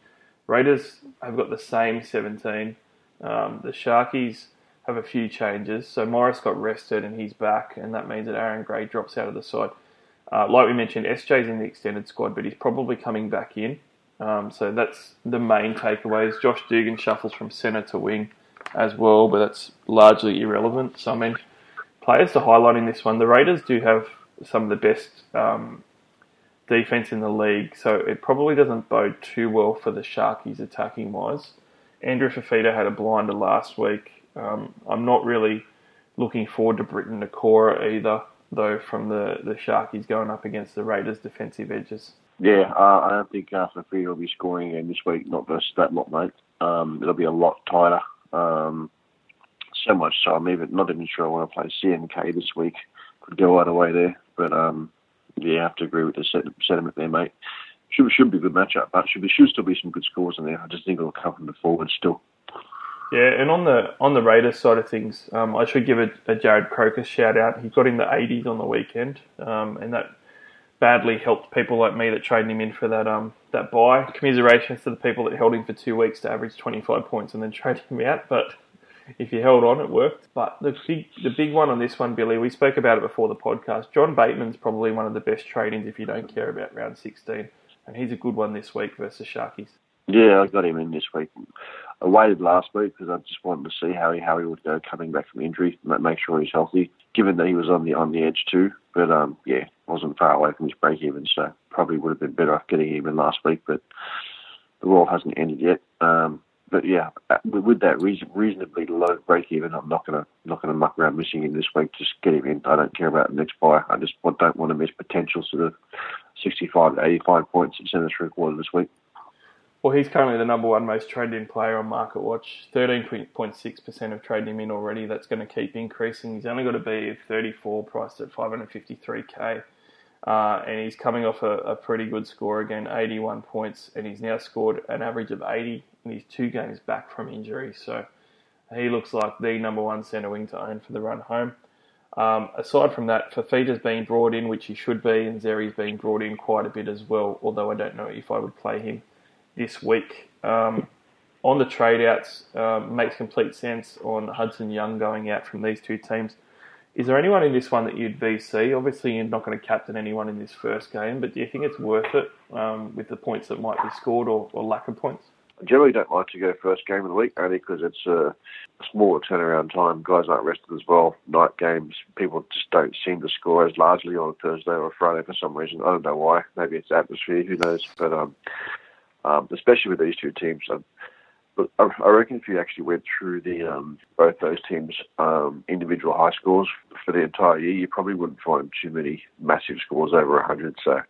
Raiders have got the same 17. Um, the Sharkies have a few changes. So Morris got rested and he's back, and that means that Aaron Gray drops out of the side. Uh, like we mentioned, SJ's in the extended squad, but he's probably coming back in. Um, so that's the main takeaways. Josh Dugan shuffles from centre to wing as well, but that's largely irrelevant. So I mean, players to highlight in this one. The Raiders do have some of the best um, defense in the league, so it probably doesn't bode too well for the Sharkies attacking wise. Andrew Fifita had a blinder last week. Um, I'm not really looking forward to Briton Nikora either, though, from the, the Sharkies going up against the Raiders' defensive edges. Yeah, uh, I don't think uh, Fifita will be scoring again this week, not versus that lot, mate. Um, it'll be a lot tighter. Um, so much so I'm even not even sure I want to play CNK this week. Could go either way there, but um, yeah, I have to agree with the sentiment there, mate. Should should be a good matchup, but should be should still be some good scores in there. I just think it'll come from the forward still. Yeah, and on the on the Raiders side of things, um, I should give a, a Jarrod Croker shout out. He got in the 80s on the weekend, um, and that badly helped people like me that traded him in for that um that buy. Commiserations to the people that held him for two weeks to average 25 points and then traded him out, but if you held on, it worked. But the big, the big one on this one, Billy, we spoke about it before the podcast. John Bateman's probably one of the best trade-ins if you don't care about round 16, and he's a good one this week versus Sharkies. Yeah, I got him in this week. I waited last week because I just wanted to see how he how he would go coming back from injury, make sure he's healthy. Given that he was on the on the edge too, but um, yeah, wasn't far away from his break even, so probably would have been better off getting him in last week. But the world hasn't ended yet. Um, but yeah, uh, with that reason, reasonably low break even, I'm not gonna not gonna muck around missing him this week. Just get him in. I don't care about the next buy. I just don't want to miss potential sort of 65 to 85 points at centre three quarter this week. Well, he's currently the number one most traded in player on Market Watch. 13.6% have traded him in already. That's going to keep increasing. He's only got to be 34, priced at 553k. Uh, and he's coming off a, a, pretty good score again, 81 points, and he's now scored an average of 80 in his two games back from injury. So he looks like the number one centre wing to own for the run home. Um, aside from that, Fifita's been brought in, which he should be, and Xerri's been brought in quite a bit as well, although I don't know if I would play him this week. Um, on the trade outs, um, makes complete sense on Hudson Young going out from these two teams. Is there anyone in this one that you'd VC? Obviously, you're not going to captain anyone in this first game, but do you think it's worth it um, with the points that might be scored or, or, lack of points? I generally don't like to go first game of the week only because it's a smaller turnaround time. Guys aren't rested as well. Night games, people just don't seem to score as largely on a Thursday or a Friday for some reason. I don't know why. Maybe it's atmosphere, who knows? But um, um, especially with these two teams. Um, I, I reckon if you actually went through the um, both those teams' um, individual high scores for the entire year, you probably wouldn't find too many massive scores over 100. So,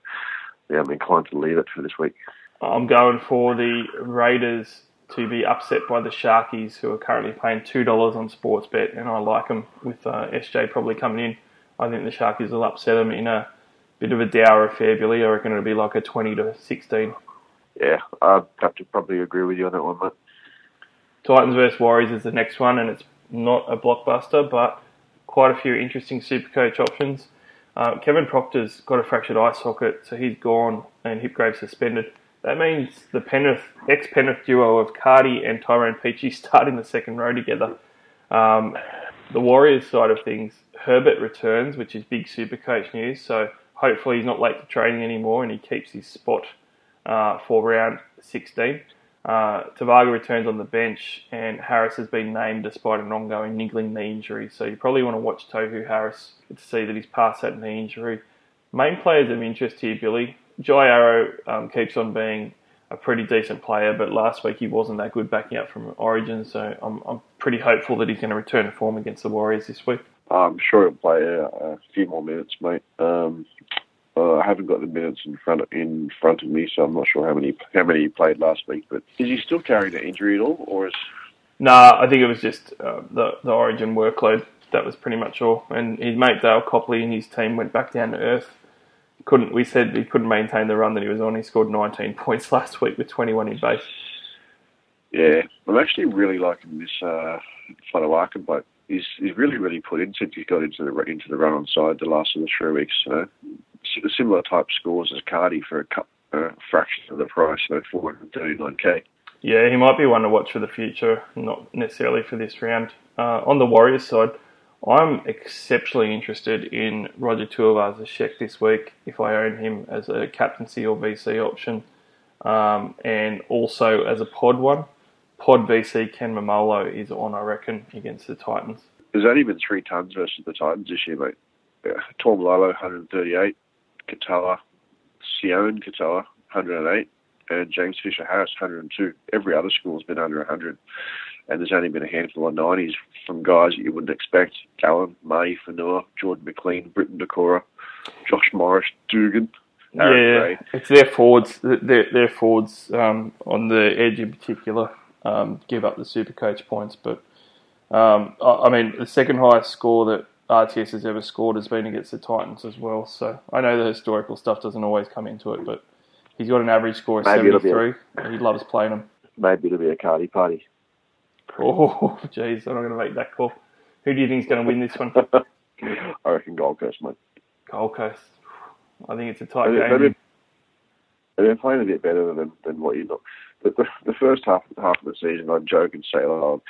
yeah, I'm inclined to leave it for this week. I'm going for the Raiders to be upset by the Sharkies, who are currently paying two dollars on Sportsbet, and I like them with uh, SJ probably coming in. I think the Sharkies will upset them in a bit of a dour affair, Billy. I reckon it'll be like a 20 to 16 yeah, I'd have to probably agree with you on that one, mate. Titans versus Warriors is the next one, and it's not a blockbuster, but quite a few interesting super coach options. Uh, Kevin Proctor's got a fractured eye socket, so he's gone, and Hipgrave suspended. That means the Penrith, ex-Penrith duo of Cardi and Tyrone Peachey start in the second row together. Um, the Warriors side of things, Herbert returns, which is big super coach news, so hopefully he's not late to training anymore and he keeps his spot uh, for round 16. Uh, Tevaga returns on the bench, and Harris has been named despite an ongoing niggling knee injury. So you probably want to watch Tohu Harris to see that he's past that knee injury. Main players of interest here, Billy. Jai Arrow um, keeps on being a pretty decent player, but last week he wasn't that good backing up from Origin, so I'm, I'm pretty hopeful that he's going to return to form against the Warriors this week. I'm sure he'll play a, a few more minutes, mate. Um, uh, I haven't got the minutes in front of, in front of me, so I'm not sure how many how many he played last week. But is he still carrying an injury at all, or is? Nah, I think it was just uh, the the Origin workload. That was pretty much all. And his mate Dale Copley and his team went back down to earth. Couldn't we said he couldn't maintain the run that he was on? He scored 19 points last week with 21 in base. Yeah, I'm actually really liking this uh, Fotuaika bloke. he's he's really really put in since he got into the into the run on side the last of the three weeks. So similar type scores as Cardi for a cup, uh, fraction of the price, so 439k. Yeah, he might be one to watch for the future, not necessarily for this round. Uh, on the Warriors side, I'm exceptionally interested in Roger Tuivasa-Sheck this week if I own him as a captaincy or VC option, um, and also as a pod one. Pod VC Ken Maumalo is on, I reckon, against the Titans. There's only been three tons versus the Titans this year, mate. Yeah. Tom Lalo, 138, Katoa, Sione Katoa, 108, and James Fisher Harris, 102. Every other school's been under 100. And there's only been a handful of 90s from guys that you wouldn't expect. Gallen, May, Fonua, Jordan McLean, Briton Nikora, Josh Morris, Dugan. Aaron yeah, Gray. it's their forwards. Their, their forwards um, on the edge in particular um, give up the super coach points. But um, I, I mean, the second highest score that RTS has ever scored has been against the Titans as well. So I know the historical stuff doesn't always come into it, but he's got an average score of Maybe it'll be a- 73. He loves playing them. Maybe it'll be a Cardi party. Oh, jeez, I'm not going to make that call. Who do you think is going to win this one? I reckon Gold Coast, mate. Gold Coast. I think it's a tight They've game. they've been playing a bit better than than what you know. The, the, the first half half of the season, I'd joke and say, "Oh,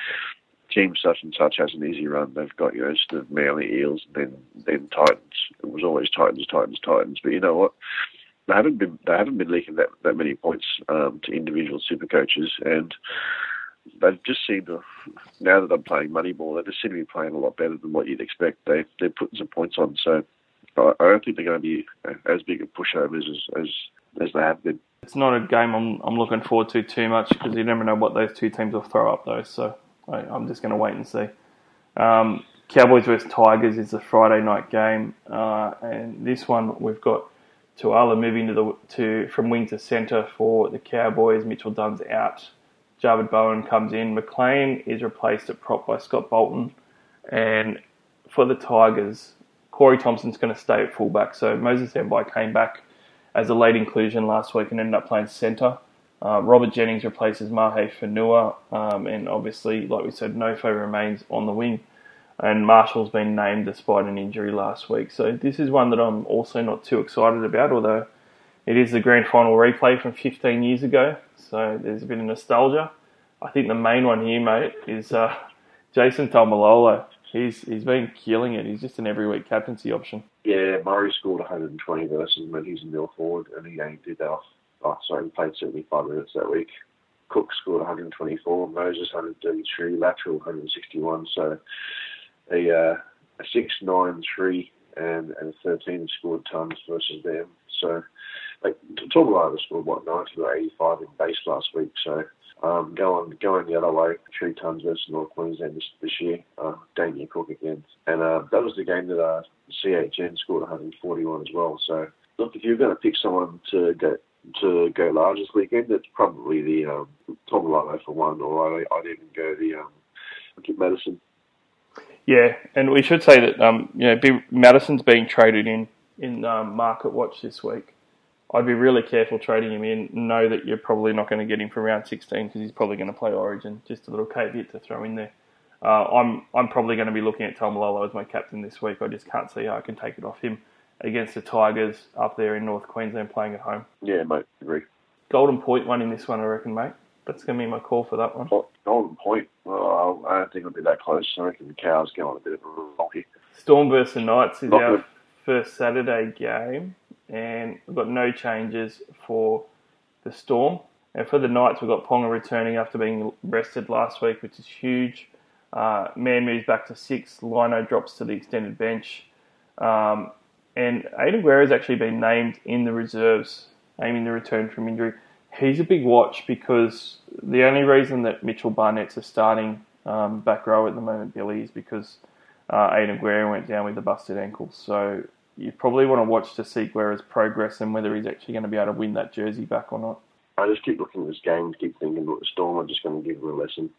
team such and such has an easy run. They've got you know just the Manly Eels, and then then Titans. It was always Titans, Titans, Titans. But you know what? They haven't been they haven't been leaking that that many points um, to individual super coaches, and they've just seemed to now that I'm playing Moneyball, they just seem to be playing a lot better than what you'd expect. They they're putting some points on, so I I don't think they're going to be as big a pushovers as as, as they have been. It's not a game I'm, I'm looking forward to too much because you never know what those two teams will throw up, though. So I, I'm just going to wait and see. Um, Cowboys versus Tigers is a Friday night game, uh, and this one we've got Tuala moving to the to from wing to centre for the Cowboys. Mitchell Dunn's out. Javid Bowen comes in. McLean is replaced at prop by Scott Bolton, and for the Tigers, Corey Thompson's going to stay at fullback. So Moses Mbye came back as a late inclusion last week and ended up playing centre. Uh, Robert Jennings replaces Mahe Fonua, um, and obviously, like we said, Nofo remains on the wing. And Marshall's been named despite an injury last week. So this is one that I'm also not too excited about, although it is the grand final replay from 15 years ago. So there's a bit of nostalgia. I think the main one here, mate, is uh, Jason Taumalolo. He's he's been killing it. He's just an every week captaincy option. Yeah, Murray scored 120 versus when he's a nil forward, and he only did that. Oh, sorry, he played 75 minutes that week. Cook scored 124, Moses 133, Latrell 161. So a uh, a six nine three and and a 13 scored tons versus them. So like Taumalolo scored what 90 or 85 in base last week. So um, going going the other way, three tons versus North Queensland this, this year. Uh, Cook again, and uh, that was the game that uh, CHN scored 141 as well. So look, if you're going to pick someone to go to go large this weekend, it's probably the um, for one, or I, I'd even go the um, Madison. Yeah, and we should say that um, you know Madison's being traded in in um, Market Watch this week. I'd be really careful trading him in. Know that you're probably not going to get him for round 16 because he's probably going to play Origin. Just a little caveat to throw in there. Uh, I'm I'm probably going to be looking at Taumalolo as my captain this week. I just can't see how I can take it off him against the Tigers up there in North Queensland playing at home. Yeah, mate, agree. Golden Point one in this one, I reckon, mate. That's going to be my call for that one. Golden Point. Well, I don't think it'll be that close. I reckon the cows go on a bit of a roll here. Storm versus Knights is Not our good. first Saturday game, and we've got no changes for the Storm. And for the Knights, we've got Ponga returning after being rested last week, which is huge. Uh, Mann moves back to six. Lino drops to the extended bench. Um, and Guerra has actually been named in the reserves, aiming to return from injury. He's a big watch because the only reason that Mitchell Barnett's a starting um, back row at the moment, Billy, is because uh, Aidan Guerra went down with a busted ankle. So you probably want to watch to see Guerra's progress and whether he's actually going to be able to win that jersey back or not. I just keep looking at this game keep thinking that the Storm are just going to give them a lesson.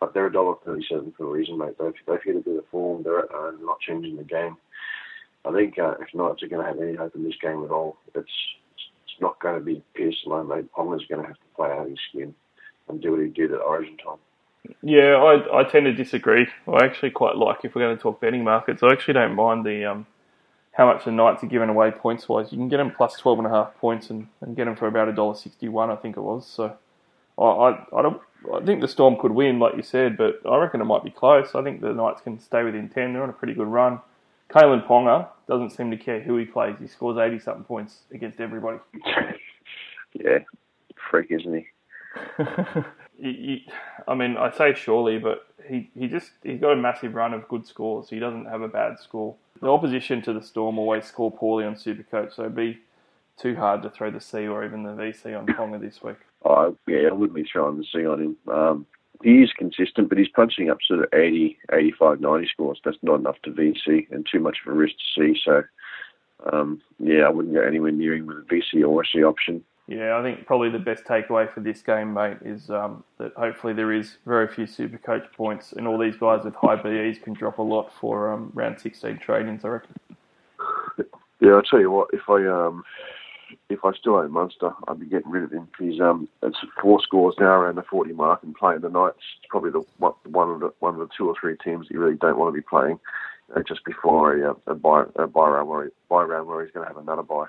But they're a dollar thirty-seven for a reason, mate. They've, they've hit a bit of form. They're uh, not changing the game. I think uh, if Knights are going to have any hope in this game at all, it's it's not going to be Pearce alone, mate. Ponga's going to have to play out his skin and do what he did at Origin time. Yeah, I, I tend to disagree. I actually quite like if we're going to talk betting markets. I actually don't mind the um, how much the Knights are giving away points wise. You can get them plus twelve and a half points and, and get them for about a dollar sixty one, I think it was. So I, I I don't I think the Storm could win, like you said, but I reckon it might be close. I think the Knights can stay within ten. They're on a pretty good run. Kalyn Ponga doesn't seem to care who he plays. He scores eighty something points against everybody. yeah, freak, isn't he, I mean, I say surely, but he, he just he's got a massive run of good scores. He doesn't have a bad score. The opposition to the Storm always score poorly on Supercoach, so it'd be too hard to throw the C or even the VC on Ponga this week. Oh, yeah, I wouldn't be throwing the C on him. Um, he is consistent, but he's punching up sort of 80, 85, 90 scores. That's not enough to VC and too much of a risk to see. So, um, yeah, I wouldn't go anywhere near him with a VC or a C option. Yeah, I think probably the best takeaway for this game, mate, is um, that hopefully there is very few super coach points, and all these guys with high BEs can drop a lot for um, round 16 trade-ins, I reckon. Yeah, I'll tell you what, if I um, if I still own Munster, I'd be getting rid of him. He's um, it's four scores now around the 40 mark, and playing the Knights, it's probably the one of the one of the two or three teams you really don't want to be playing uh, just before a, a, buy, a buy round where he, buy round where he's going to have another buy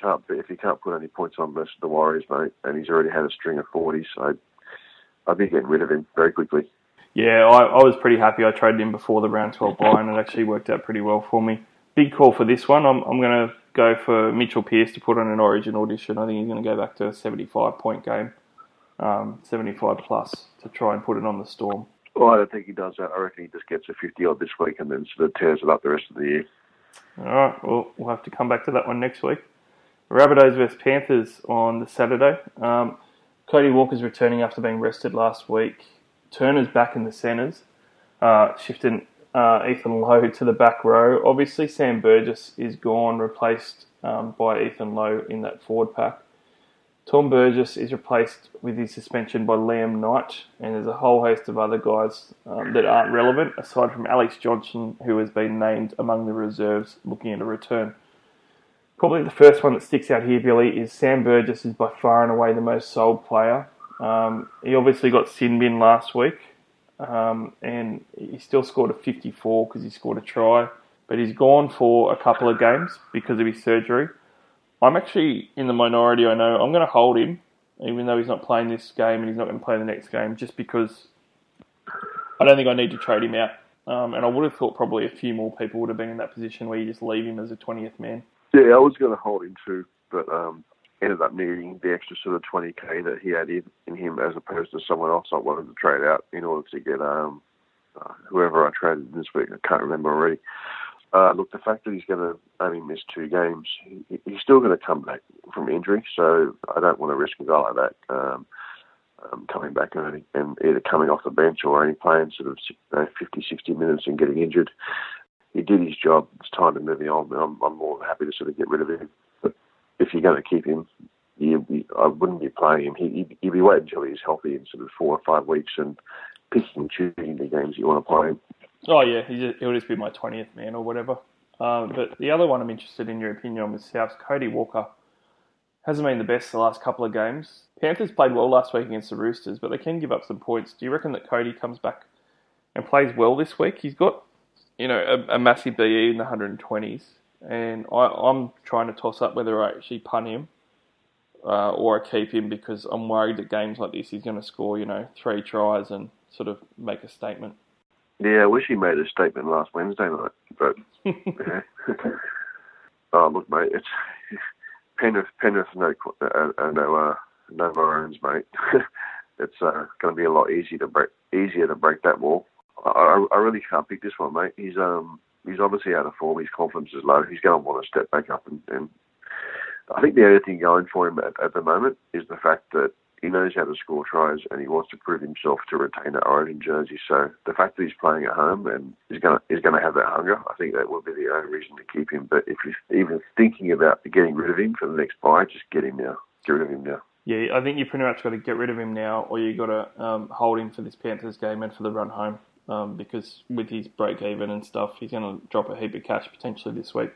can't if he can't put any points on versus the Warriors, mate, and he's already had a string of forties, so I'd be getting rid of him very quickly. Yeah, I, I was pretty happy. I traded him before the round twelve buy, and it actually worked out pretty well for me. Big call for this one. I'm I'm going to go for Mitchell Pearce to put on an Origin audition. I think he's going to go back to a 75 point game, um, 75 plus to try and put it on the Storm. Well, I don't think he does that. I reckon he just gets a 50 odd this week and then sort of tears it up the rest of the year. All right. Well, we'll have to come back to that one next week. Rabbitohs vs Panthers on the Saturday. Um, Cody Walker's returning after being rested last week. Turner's back in the centres, uh, shifting uh, Ethan Lowe to the back row. Obviously, Sam Burgess is gone, replaced um, by Ethan Lowe in that forward pack. Tom Burgess is replaced with his suspension by Liam Knight, and there's a whole host of other guys um, that aren't relevant, aside from Alex Johnson, who has been named among the reserves looking at a return. Probably the first one that sticks out here, Billy, is Sam Burgess is by far and away the most sold player. Um, he obviously got sin bin last week, um, and he still scored a 54 because he scored a try, but he's gone for a couple of games because of his surgery. I'm actually in the minority. I know I'm going to hold him, even though he's not playing this game and he's not going to play the next game, just because I don't think I need to trade him out. Um, and I would have thought probably a few more people would have been in that position where you just leave him as a 20th man. Yeah, I was going to hold him too, but um, ended up needing the extra sort of 20k that he had in, him as opposed to someone else I wanted to trade out in order to get um, uh, whoever I traded this week. I can't remember already. Uh, look, the fact that he's going to only miss two games, he, he's still going to come back from injury, so I don't want to risk a guy like that um, um, coming back and, and, either coming off the bench or only playing sort of you know, 50, 60 minutes and getting injured he did his job. It's time to move on. I'm, I'm more happy to sort of get rid of him. If you're going to keep him, you, I wouldn't be playing him. He, he'd be waiting until he's healthy in sort of four or five weeks and picking and choosing the games you want to play him. Oh yeah, he'll just be my twentieth man or whatever. Um, but the other one I'm interested in your opinion on was South's Cody Walker. Hasn't been the best the last couple of games. Panthers played well last week against the Roosters, but they can give up some points. Do you reckon that Cody comes back and plays well this week? He's got you know, a, a massive BE in the 120s, and I, am trying to toss up whether I actually punt him uh, or I keep him because I'm worried that games like this he's going to score, you know, three tries and sort of make a statement. Yeah, I wish he made a statement last Wednesday night, but yeah. oh, look, mate, it's Penrith, Penrith, no, uh, uh, no, uh, no Maroons, mate. it's uh, going to be a lot easier to break, easier to break that wall. I, I really can't pick this one, mate. He's um he's obviously out of form. His confidence is low. He's going to want to step back up, and, and I think the only thing going for him at, at the moment is the fact that he knows how to score tries and he wants to prove himself to retain that Origin jersey. So the fact that he's playing at home and he's going to he's going to have that hunger, I think that would be the only reason to keep him. But if you're even thinking about getting rid of him for the next buy, just get him now. Get rid of him now. Yeah, I think you pretty much got to get rid of him now, or you've got to um, hold him for this Panthers game and for the run home um, because with his break even and stuff, he's going to drop a heap of cash potentially this week.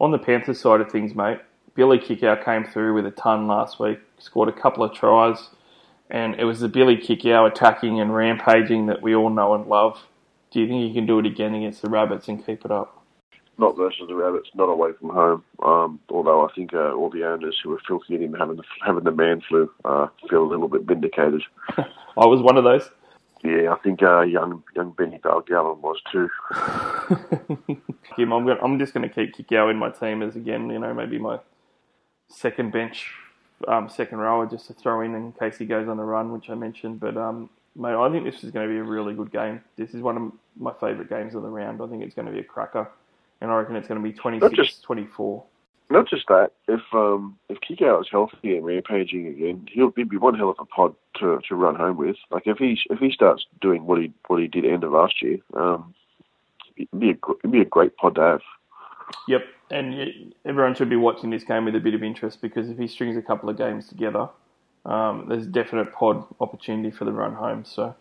On the Panthers side of things, mate, Billy Kikau came through with a ton last week, scored a couple of tries, and it was the Billy Kikau attacking and rampaging that we all know and love. Do you think he can do it again against the Rabbits and keep it up? Not versus the Rabbits, not away from home. Um, although I think uh, all the owners who were filthy at him having the, having the man flu uh, feel a little bit vindicated. I was one of those. Yeah, I think uh, young young Benny Balgallon was too. Kim, I'm, gonna, I'm just going to keep Kikau in my team as again, you know, maybe my second bench, um, second rower just to throw in in case he goes on a run, which I mentioned. But um, mate, I think this is going to be a really good game. This is one of my favourite games of the round. I think it's going to be a cracker, and I reckon it's going to be 26 just- 24. Not just that, if um, if Kikau is healthy and rampaging again, he'll be, one hell of a pod to, to run home with. Like if he if he starts doing what he what he did end of last year, um, it'd be a it'd be a great pod to have. Yep, and everyone should be watching this game with a bit of interest because if he strings a couple of games together, um, there's definite pod opportunity for the run home. So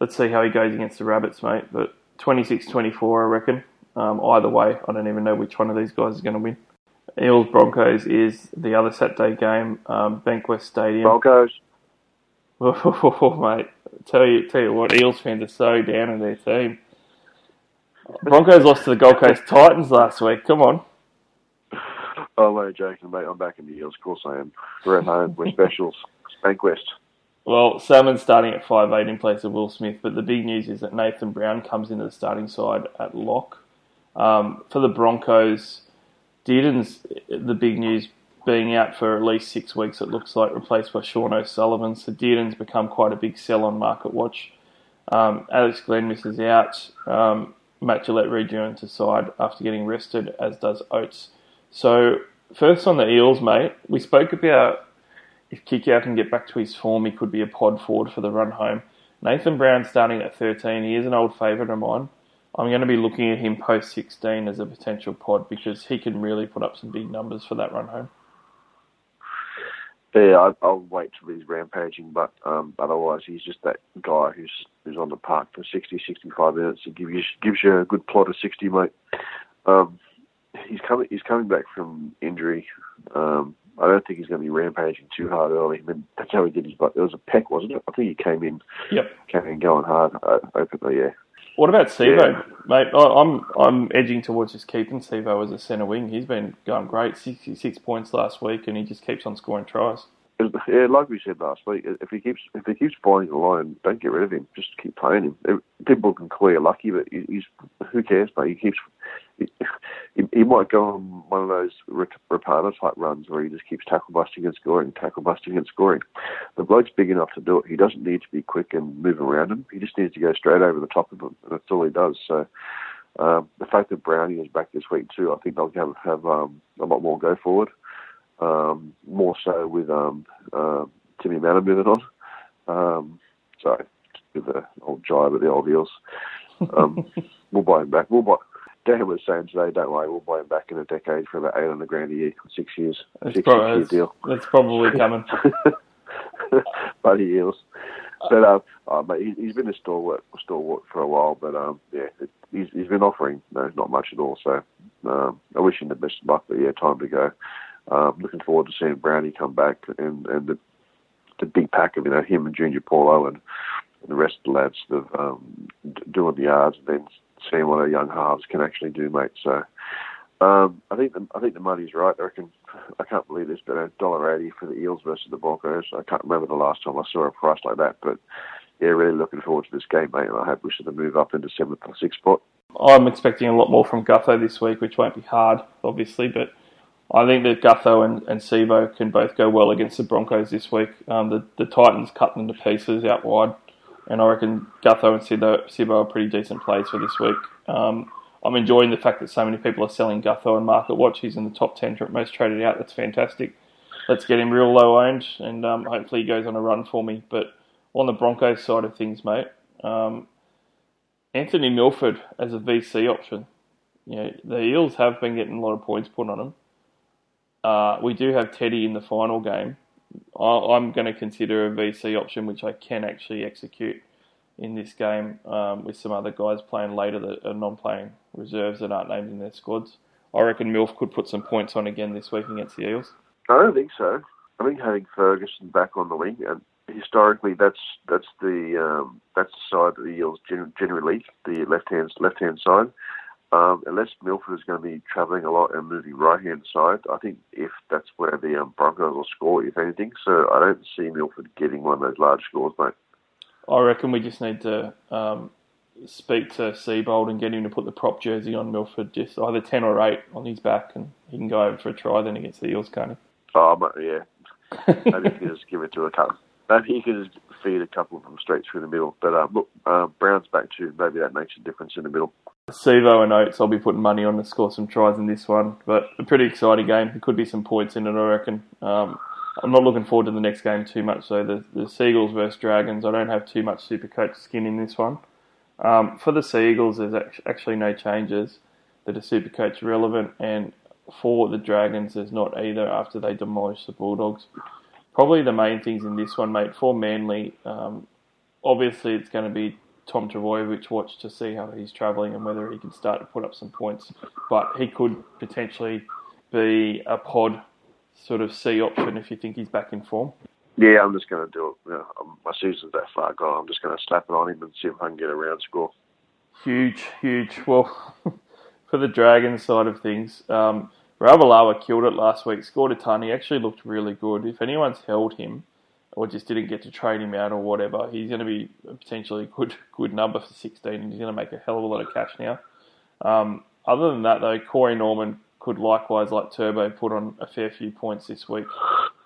let's see how he goes against the Rabbits, mate. But 26-24, I reckon. Um, either way, I don't even know which one of these guys is going to win. Eels Broncos is the other Saturday game, um, Bankwest Stadium. Broncos, Oh, mate, tell you, tell you what, Eels fans are so down in their team. Broncos lost to the Gold Coast Titans last week. Come on. oh no, joking, mate. I'm back in the Eels. Of course I am. We're at home. We're specials. Bankwest. Well, Salmon's starting at five eight in place of Will Smith, but the big news is that Nathan Brown comes into the starting side at lock. Um, for the Broncos, Dearden's the big news being out for at least six weeks, it looks like, replaced by Sean O'Sullivan. So Dearden's become quite a big sell on Market Watch. Um, Alex Glenn misses out. Um, Matt Gillett rejoins the side after getting rested, as does Oates. So, first on the Eels, mate, we spoke about if Kikau can get back to his form, he could be a pod forward for the run home. Nathan Brown starting at 13, he is an old favourite of mine. I'm going to be looking at him post 16 as a potential pod because he can really put up some big numbers for that run home. Yeah, I, I'll wait till he's rampaging, but um, otherwise he's just that guy who's who's on the park for 60, 65 minutes and gives you gives you a good plot of 60, mate. Um, he's coming he's coming back from injury. Um, I don't think he's going to be rampaging too hard early. I mean, that's how he did his. But it was a peck, wasn't it? I think he came in Yep. came in going hard uh, openly. Yeah. What about Sivo, Yeah. mate? I, I'm I'm edging towards just keeping Sivo as a centre wing. He's been going great, 66 points last week, and he just keeps on scoring tries. Yeah, like we said last week, if he keeps if he keeps flying the line, don't get rid of him. Just keep playing him. People can call you lucky, but he's who cares, mate? He keeps he, he, might go on one of those Rapana type runs where he just keeps tackle busting and scoring, tackle busting and scoring. The bloke's big enough to do it. He doesn't need to be quick and move around him. He just needs to go straight over the top of him, and that's all he does. So. Um, the fact that Brownie is back this week too, I think they'll have, have um, a lot more go forward um, more so with um, uh, Timmy Mannah moving on. Um, so, with the old jive at the old Eels. Um, we'll buy him back. We'll buy. Dan was saying today, don't worry, we'll buy him back in a decade for about 800 grand a year, six years, That's, six, probably, year that's, deal. that's probably coming. Bloody Eels. But um, uh, mate, he, he's been a stalwart, stalwart for a while. But um, yeah, it, he's, he's been offering no, not much at all. So um, I wish him the best of luck. But yeah, time to go. Um, looking forward to seeing Brownie come back and and the the big pack of you know him and Junior Paulo and, and the rest of the lads that um, doing the yards and then seeing what our young halves can actually do, mate. So. Um, I think the I think the money's right. I reckon I can't believe this, but a dollar eighty for the Eels versus the Broncos. I can't remember the last time I saw a price like that, but yeah, really looking forward to this game, mate. And I hope we should move up into seventh or sixth spot. I'm expecting a lot more from Gutho this week, which won't be hard, obviously, but I think that Gutho and, and Sivo can both go well against the Broncos this week. Um, the, the Titans cut them to pieces out wide, and I reckon Gutho and Sivo, are pretty decent plays for this week. Um, I'm enjoying the fact that so many people are selling Gutho and Market Watch. He's in the top 10 for most traded out. That's fantastic. Let's get him real low owned, and um, hopefully he goes on a run for me. But on the Broncos side of things, mate, um, Anthony Milford as a VC option. You know, the Eels have been getting a lot of points put on them. Uh, we do have Teddy in the final game. I'm going to consider a VC option, which I can actually execute in this game um, with some other guys playing later that are non-playing reserves that aren't named in their squads. I reckon Milf could put some points on again this week against the Eels. I don't think so. I think having Ferguson back on the wing and historically, that's that's the um, that's the side that the Eels generally the left hand left hand side. Um, unless Milford is going to be travelling a lot and moving right hand side, I think if that's where the um, Broncos will score, if anything. So I don't see Milford getting one of those large scores, mate. I reckon we just need to um, speak to Seibold and get him to put the prop jersey on Milford, just either 10 or 8 on his back, and he can go over for a try then against the Eels, can't he? Oh, mate, yeah. Maybe he can just give it to a couple. Maybe he can just feed a couple of them straight through the middle. But uh, look, uh, Brown's back too. Maybe that makes a difference in the middle. Sivo and Oates, I'll be putting money on to score some tries in this one. But a pretty exciting game. There could be some points in it, I reckon. Um, I'm not looking forward to the next game too much. So the, the Seagulls versus Dragons, I don't have too much super coach skin in this one. Um, for the Seagulls, there's actually no changes that are super coach relevant. And for the Dragons, there's not either after they demolished the Bulldogs. Probably the main things in this one, mate, for Manly, um, obviously it's going to be Tom Trbojevic watch to see how he's travelling and whether he can start to put up some points. But he could potentially be a pod sort of C option if you think he's back in form. Yeah, I'm just going to do it. Know, my season's that far gone. I'm just going to slap it on him and see if I can get a round score. Huge, huge. Well, for the Dragons side of things, um, Ravalawa killed it last week, scored a ton. He actually looked really good. If anyone's held him, or just didn't get to trade him out or whatever, he's going to be potentially a good good number for 16, and he's going to make a hell of a lot of cash now. Um, other than that, though, Corey Norman could likewise, like Turbo, put on a fair few points this week.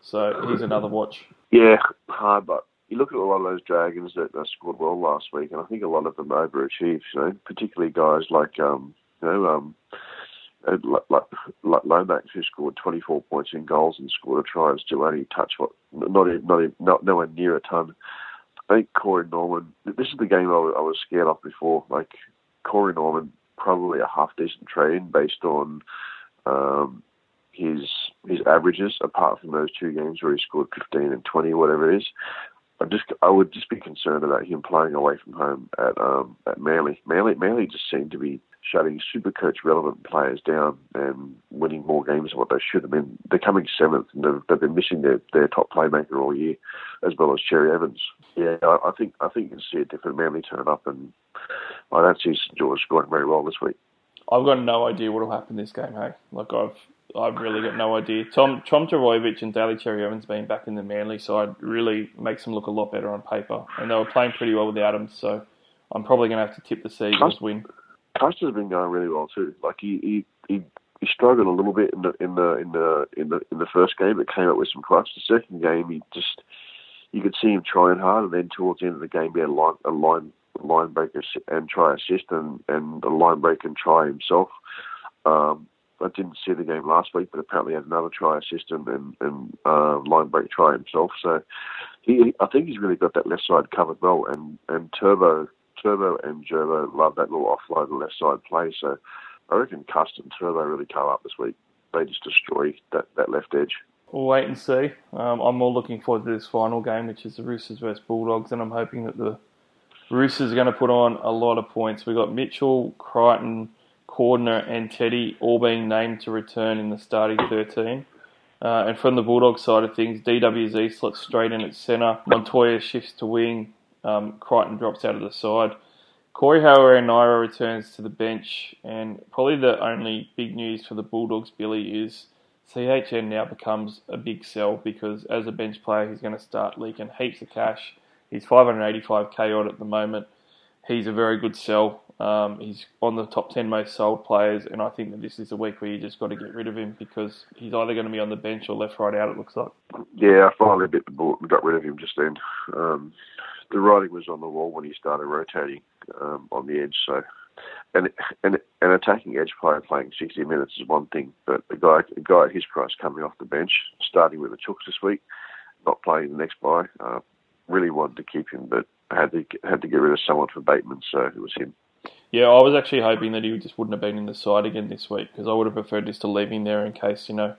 So he's another watch. Yeah, hard, but you look at a lot of those Dragons that, that scored well last week, and I think a lot of them overachieved. You know, particularly guys like um, you know um, Lomax, who scored 24 points in goals and scored a try, and still only touch what not not not nowhere near a ton. I think Corey Norman. This is the game I was, I was scared of before. Like Corey Norman, probably a half decent trade based on um, his his averages. Apart from those two games where he scored 15 and 20, whatever it is. I just I would just be concerned about him playing away from home at um, at Manly. Manly Manly just seemed to be shutting super coach relevant players down and winning more games than what they should have been. They're coming seventh and they've, they've been missing their, their top playmaker all year, as well as Cherry Evans. Yeah, I, I think I think you can see a different Manly turn up, and I don't see St George scoring very well this week. I've got no idea what will happen this game. Hey, like I've I've really got no idea. Tom Tom Trbojevic and Daly Cherry Evans being back in the Manly side really makes them look a lot better on paper, and they were playing pretty well without him. So I'm probably going to have to tip the Seagulls win. Custer's been going really well too. Like he he, he, he struggled a little bit in the in the in the in the in the first game, but came up with some clutch. The second game, he just you could see him trying hard, and then towards the end of the game, he had a line a line line breaker and try assist, and and a line break and try himself. Um, I didn't see the game last week, but apparently had another try assist and and, and uh, line break try himself. So he, I think he's really got that left side covered well. And and Turbo Turbo and Gerbo love that little offload left side play. So I reckon Cust and Turbo really come up this week. They just destroy that, that left edge. We'll wait and see. Um, I'm more looking forward to this final game, which is the Roosters versus Bulldogs, and I'm hoping that the Roosters are going to put on a lot of points. We've got Mitchell, Crichton, Cordner, and Teddy all being named to return in the starting 13. Uh, and from the Bulldogs side of things, DWZ slots straight in at centre. Montoya shifts to wing. Um, Crichton drops out of the side. Corey Harawira-Naera returns to the bench, and probably the only big news for the Bulldogs, Billy, is CHN now becomes a big sell because as a bench player, he's going to start leaking heaps of cash. He's 585k odd at the moment. He's a very good sell. Um, he's on the top 10 most sold players, and I think that this is a week where you just got to get rid of him because he's either going to be on the bench or left, right, out, it looks like. Yeah, I finally bit the got rid of him just then. Um, the writing was on the wall when he started rotating um, on the edge. So, and and an attacking edge player playing 60 minutes is one thing, but a guy a guy at his price coming off the bench, starting with the Chooks this week, not playing the next bye, uh, really wanted to keep him, but had to had to get rid of someone for Bateman, so it was him. Yeah, I was actually hoping that he just wouldn't have been in the side again this week because I would have preferred just to leave him there in case you know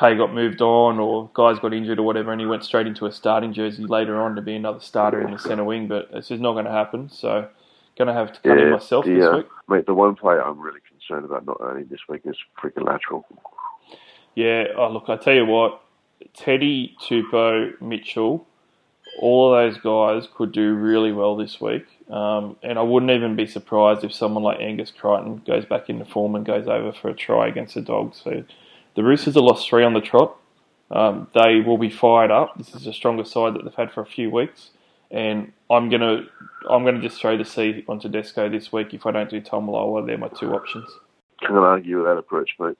Hay got moved on or guys got injured or whatever, and he went straight into a starting jersey later on to be another starter in the centre wing. But it's just not going to happen. So, going to have to cut yeah, him myself this uh, week. Mate, the one player I'm really concerned about not owning this week is freaking Latrell. Yeah, oh, look, I tell you what, Teddy, Tupou, Mitchell, all of those guys could do really well this week. Um, and I wouldn't even be surprised if someone like Angus Crichton goes back into form and goes over for a try against the Dogs. So the Roosters have lost three on the trot. Um, they will be fired up. This is the strongest side that they've had for a few weeks, and I'm gonna I'm gonna just throw the C on Tedesco this week if I don't do Tom Taumalolo. They're my two options. Can't argue with that approach, mate.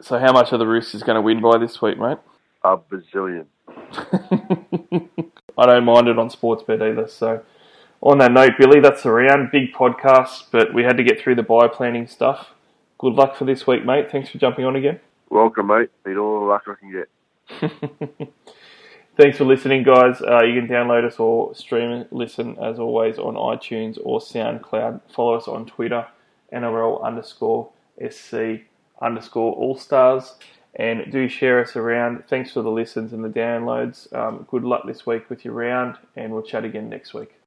So how much are the Roosters going to win by this week, mate? A bazillion. I don't mind it on Sportsbet either. So on that note, Billy, that's the round. Big podcast, but we had to get through the buy planning stuff. Good luck for this week, mate. Thanks for jumping on again. Welcome, mate. Need all the luck I can get. Thanks for listening, guys. Uh, you can download us or stream listen as always on iTunes or SoundCloud. Follow us on Twitter, NRL underscore SC underscore All Stars, and do share us around. Thanks for the listens and the downloads. Um, good luck this week with your round, and we'll chat again next week.